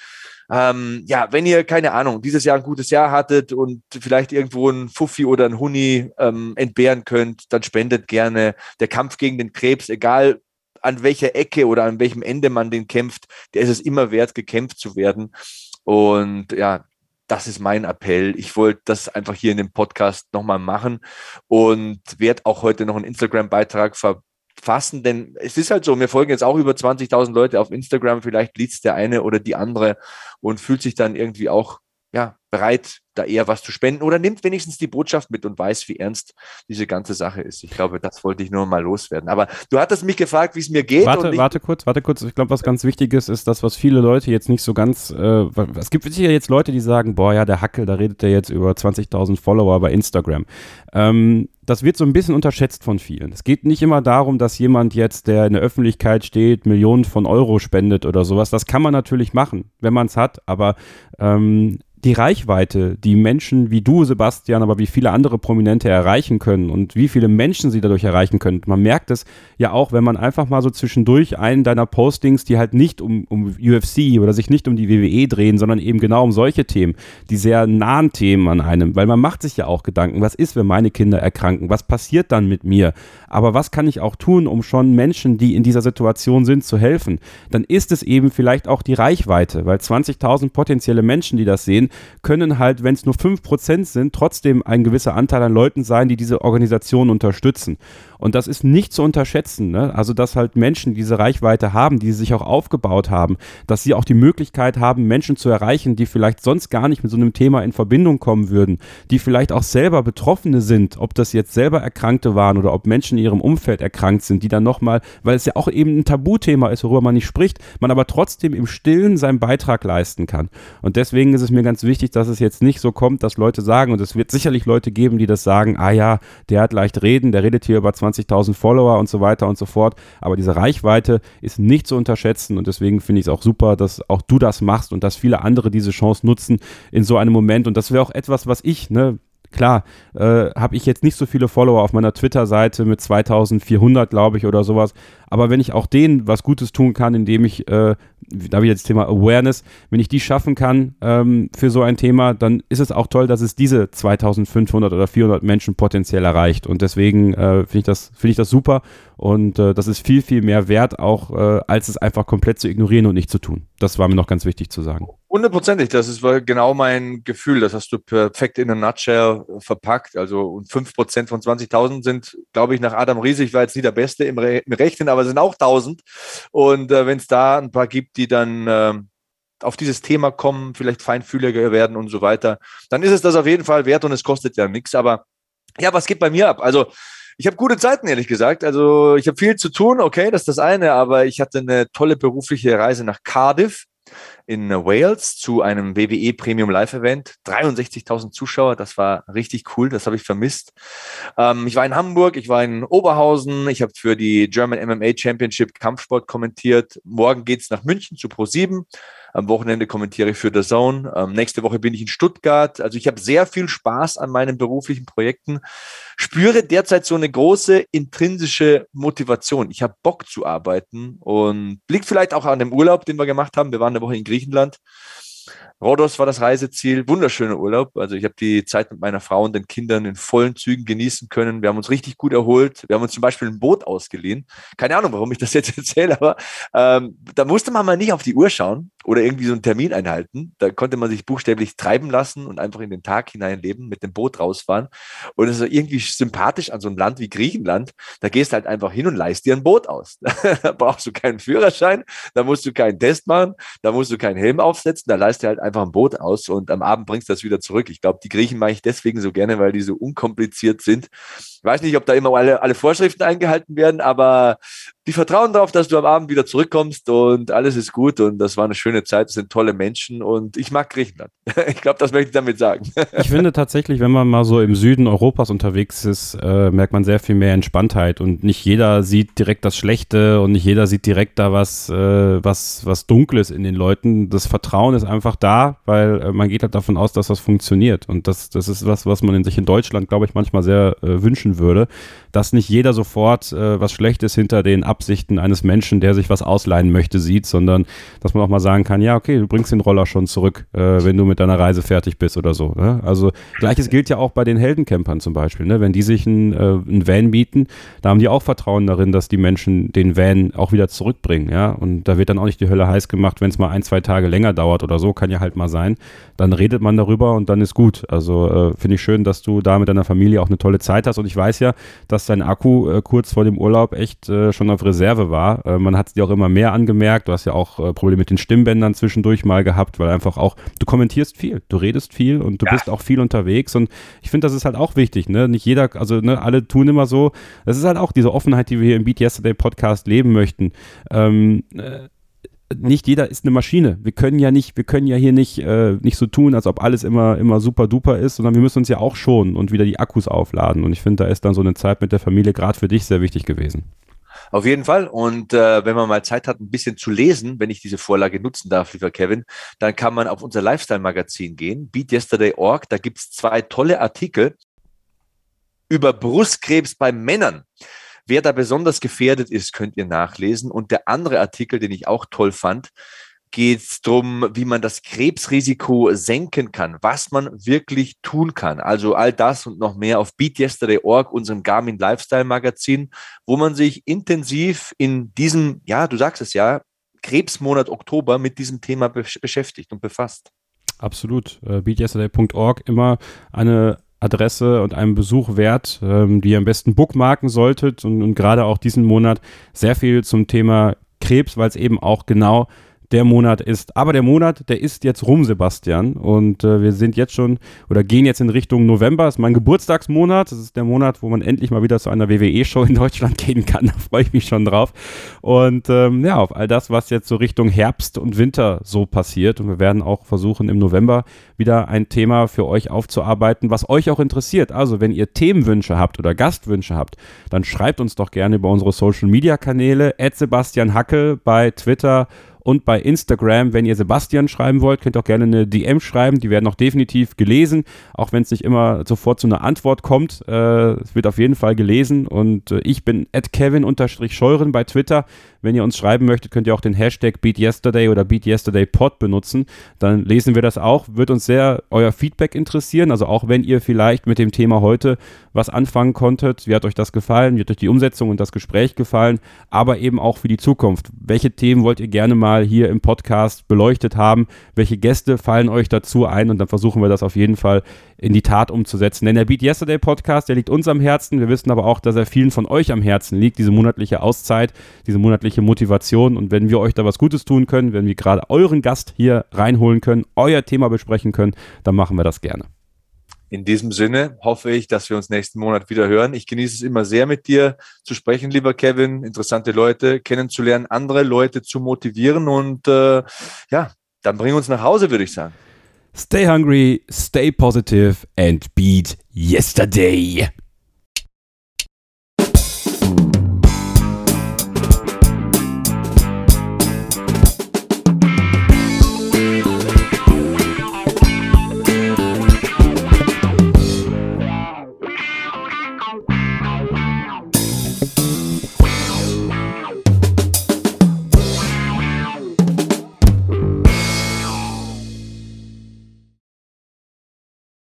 ähm, ja, wenn ihr, keine Ahnung, dieses Jahr ein gutes Jahr hattet und vielleicht irgendwo ein Fuffi oder ein Huni ähm, entbehren könnt, dann spendet gerne. Der Kampf gegen den Krebs, egal an welcher Ecke oder an welchem Ende man den kämpft, der ist es immer wert, gekämpft zu werden. Und ja, das ist mein Appell. Ich wollte das einfach hier in dem Podcast nochmal machen und werde auch heute noch einen Instagram-Beitrag verfassen, denn es ist halt so, mir folgen jetzt auch über 20.000 Leute auf Instagram, vielleicht liest der eine oder die andere und fühlt sich dann irgendwie auch ja, bereit, da eher was zu spenden oder nimmt wenigstens die Botschaft mit und weiß, wie ernst diese ganze Sache ist. Ich glaube, das wollte ich nur mal loswerden. Aber du hattest mich gefragt, wie es mir geht. Warte, warte kurz, warte kurz. Ich glaube, was ganz wichtig ist, ist das, was viele Leute jetzt nicht so ganz. Äh, es gibt sicher jetzt Leute, die sagen: Boah, ja, der Hackel, da redet der jetzt über 20.000 Follower bei Instagram. Ähm, das wird so ein bisschen unterschätzt von vielen. Es geht nicht immer darum, dass jemand jetzt, der in der Öffentlichkeit steht, Millionen von Euro spendet oder sowas. Das kann man natürlich machen, wenn man es hat, aber ähm, die Reichweite, die Menschen wie du, Sebastian, aber wie viele andere Prominente erreichen können und wie viele Menschen sie dadurch erreichen können. Man merkt es ja auch, wenn man einfach mal so zwischendurch einen deiner Postings, die halt nicht um, um UFC oder sich nicht um die WWE drehen, sondern eben genau um solche Themen, die sehr nahen Themen an einem, weil man macht sich ja auch Gedanken, was ist, wenn meine Kinder erkranken, was passiert dann mit mir, aber was kann ich auch tun, um schon Menschen, die in dieser Situation sind, zu helfen, dann ist es eben vielleicht auch die Reichweite, weil 20.000 potenzielle Menschen, die das sehen, können halt, wenn es nur 5% sind, trotzdem ein gewisser Anteil an Leuten sein, die diese Organisation unterstützen. Und das ist nicht zu unterschätzen. Ne? Also, dass halt Menschen diese Reichweite haben, die sich auch aufgebaut haben, dass sie auch die Möglichkeit haben, Menschen zu erreichen, die vielleicht sonst gar nicht mit so einem Thema in Verbindung kommen würden, die vielleicht auch selber Betroffene sind, ob das jetzt selber Erkrankte waren oder ob Menschen in ihrem Umfeld erkrankt sind, die dann nochmal, weil es ja auch eben ein Tabuthema ist, worüber man nicht spricht, man aber trotzdem im Stillen seinen Beitrag leisten kann. Und deswegen ist es mir ganz wichtig, dass es jetzt nicht so kommt, dass Leute sagen, und es wird sicherlich Leute geben, die das sagen, ah ja, der hat leicht reden, der redet hier über 20.000 Follower und so weiter und so fort. Aber diese Reichweite ist nicht zu unterschätzen und deswegen finde ich es auch super, dass auch du das machst und dass viele andere diese Chance nutzen in so einem Moment. Und das wäre auch etwas, was ich, ne, klar, äh, habe ich jetzt nicht so viele Follower auf meiner Twitter-Seite mit 2400, glaube ich, oder sowas. Aber wenn ich auch denen was Gutes tun kann, indem ich, äh, da jetzt das Thema Awareness, wenn ich die schaffen kann ähm, für so ein Thema, dann ist es auch toll, dass es diese 2500 oder 400 Menschen potenziell erreicht. Und deswegen äh, finde ich, das, find ich das super. Und äh, das ist viel, viel mehr wert, auch äh, als es einfach komplett zu ignorieren und nicht zu tun. Das war mir noch ganz wichtig zu sagen. Hundertprozentig, das ist genau mein Gefühl. Das hast du perfekt in a nutshell verpackt. Also und 5% von 20.000 sind, glaube ich, nach Adam Riesig war jetzt nie der Beste im, Re im Rechnen, aber sind auch 1000. Und äh, wenn es da ein paar gibt, die dann äh, auf dieses Thema kommen, vielleicht feinfühliger werden und so weiter, dann ist es das auf jeden Fall wert und es kostet ja nichts. Aber ja, was geht bei mir ab? Also ich habe gute Zeiten, ehrlich gesagt. Also ich habe viel zu tun, okay, das ist das eine, aber ich hatte eine tolle berufliche Reise nach Cardiff in Wales zu einem WWE Premium Live Event. 63.000 Zuschauer, das war richtig cool, das habe ich vermisst. Ähm, ich war in Hamburg, ich war in Oberhausen, ich habe für die German MMA Championship Kampfsport kommentiert. Morgen geht's nach München zu Pro7. Am Wochenende kommentiere ich für The Zone. Ähm, nächste Woche bin ich in Stuttgart. Also ich habe sehr viel Spaß an meinen beruflichen Projekten. Spüre derzeit so eine große intrinsische Motivation. Ich habe Bock zu arbeiten und liegt vielleicht auch an dem Urlaub, den wir gemacht haben. Wir waren eine Woche in Griechenland. Rhodos war das Reiseziel, wunderschöner Urlaub. Also ich habe die Zeit mit meiner Frau und den Kindern in vollen Zügen genießen können. Wir haben uns richtig gut erholt. Wir haben uns zum Beispiel ein Boot ausgeliehen. Keine Ahnung, warum ich das jetzt erzähle, aber ähm, da musste man mal nicht auf die Uhr schauen oder irgendwie so einen Termin einhalten. Da konnte man sich buchstäblich treiben lassen und einfach in den Tag hinein leben, mit dem Boot rausfahren. Und es ist irgendwie sympathisch an so einem Land wie Griechenland. Da gehst halt einfach hin und leist dir ein Boot aus. da brauchst du keinen Führerschein, da musst du keinen Test machen, da musst du keinen Helm aufsetzen, da leist du halt einfach ein Boot aus und am Abend bringst du das wieder zurück. Ich glaube, die Griechen mache ich deswegen so gerne, weil die so unkompliziert sind. Ich weiß nicht, ob da immer alle, alle Vorschriften eingehalten werden, aber die vertrauen darauf, dass du am Abend wieder zurückkommst und alles ist gut und das war eine schöne Zeit, das sind tolle Menschen und ich mag Griechenland. Ich glaube, das möchte ich damit sagen. Ich finde tatsächlich, wenn man mal so im Süden Europas unterwegs ist, äh, merkt man sehr viel mehr Entspanntheit und nicht jeder sieht direkt das Schlechte und nicht jeder sieht direkt da was, äh, was, was Dunkles in den Leuten. Das Vertrauen ist einfach da, weil äh, man geht halt davon aus, dass das funktioniert und das, das ist was, was man in sich in Deutschland, glaube ich, manchmal sehr äh, wünschen würde, dass nicht jeder sofort äh, was Schlechtes hinter den Absichten eines Menschen, der sich was ausleihen möchte, sieht, sondern dass man auch mal sagen kann, ja, okay, du bringst den Roller schon zurück, äh, wenn du mit deiner Reise fertig bist oder so. Ne? Also gleiches gilt ja auch bei den Heldencampern zum Beispiel. Ne? Wenn die sich einen, äh, Van bieten, da haben die auch Vertrauen darin, dass die Menschen den Van auch wieder zurückbringen. Ja? Und da wird dann auch nicht die Hölle heiß gemacht, wenn es mal ein, zwei Tage länger dauert oder so, kann ja halt mal sein. Dann redet man darüber und dann ist gut. Also äh, finde ich schön, dass du da mit deiner Familie auch eine tolle Zeit hast. Und ich weiß ja, dass dein Akku äh, kurz vor dem Urlaub echt äh, schon auf Reserve war. Äh, man hat es dir auch immer mehr angemerkt. Du hast ja auch äh, Probleme mit den Stimmbändern zwischendurch mal gehabt, weil einfach auch, du kommentierst viel, du redest viel und du ja. bist auch viel unterwegs. Und ich finde, das ist halt auch wichtig. Ne? Nicht jeder, also ne, alle tun immer so. Das ist halt auch diese Offenheit, die wir hier im Beat Yesterday Podcast leben möchten. Ähm, äh, nicht jeder ist eine Maschine. Wir können ja nicht, wir können ja hier nicht, äh, nicht so tun, als ob alles immer, immer super duper ist, sondern wir müssen uns ja auch schonen und wieder die Akkus aufladen. Und ich finde, da ist dann so eine Zeit mit der Familie gerade für dich sehr wichtig gewesen. Auf jeden Fall. Und äh, wenn man mal Zeit hat, ein bisschen zu lesen, wenn ich diese Vorlage nutzen darf, lieber Kevin, dann kann man auf unser Lifestyle-Magazin gehen, BeatYesterday.org. Da gibt es zwei tolle Artikel über Brustkrebs bei Männern. Wer da besonders gefährdet ist, könnt ihr nachlesen. Und der andere Artikel, den ich auch toll fand, geht es darum, wie man das Krebsrisiko senken kann, was man wirklich tun kann. Also all das und noch mehr auf BeatYesterday.org, unserem Garmin Lifestyle Magazin, wo man sich intensiv in diesem, ja, du sagst es ja, Krebsmonat Oktober mit diesem Thema beschäftigt und befasst. Absolut. Uh, BeatYesterday.org immer eine Adresse und einem Besuch wert, ähm, die ihr am besten bookmarken solltet und, und gerade auch diesen Monat sehr viel zum Thema Krebs, weil es eben auch genau der Monat ist. Aber der Monat, der ist jetzt rum, Sebastian. Und äh, wir sind jetzt schon oder gehen jetzt in Richtung November. Das ist mein Geburtstagsmonat. Das ist der Monat, wo man endlich mal wieder zu einer WWE-Show in Deutschland gehen kann. Da freue ich mich schon drauf. Und ähm, ja, auf all das, was jetzt so Richtung Herbst und Winter so passiert. Und wir werden auch versuchen, im November wieder ein Thema für euch aufzuarbeiten, was euch auch interessiert. Also, wenn ihr Themenwünsche habt oder Gastwünsche habt, dann schreibt uns doch gerne über unsere Social-Media-Kanäle. Sebastian Hackel bei Twitter und bei Instagram, wenn ihr Sebastian schreiben wollt, könnt ihr auch gerne eine DM schreiben. Die werden auch definitiv gelesen, auch wenn es nicht immer sofort zu einer Antwort kommt. Äh, es wird auf jeden Fall gelesen. Und äh, ich bin at Kevin-Scheuren bei Twitter. Wenn ihr uns schreiben möchtet, könnt ihr auch den Hashtag BeatYesterday oder BeatYesterdayPod benutzen. Dann lesen wir das auch. Wird uns sehr euer Feedback interessieren. Also auch wenn ihr vielleicht mit dem Thema heute was anfangen konntet. Wie hat euch das gefallen? Wie hat euch die Umsetzung und das Gespräch gefallen? Aber eben auch für die Zukunft. Welche Themen wollt ihr gerne mal hier im Podcast beleuchtet haben? Welche Gäste fallen euch dazu ein? Und dann versuchen wir das auf jeden Fall in die Tat umzusetzen. Denn der Beat Yesterday Podcast, der liegt uns am Herzen. Wir wissen aber auch, dass er vielen von euch am Herzen liegt, diese monatliche Auszeit, diese monatliche Motivation. Und wenn wir euch da was Gutes tun können, wenn wir gerade euren Gast hier reinholen können, euer Thema besprechen können, dann machen wir das gerne. In diesem Sinne hoffe ich, dass wir uns nächsten Monat wieder hören. Ich genieße es immer sehr, mit dir zu sprechen, lieber Kevin, interessante Leute kennenzulernen, andere Leute zu motivieren und äh, ja, dann bring uns nach Hause, würde ich sagen. Stay hungry, stay positive and beat yesterday.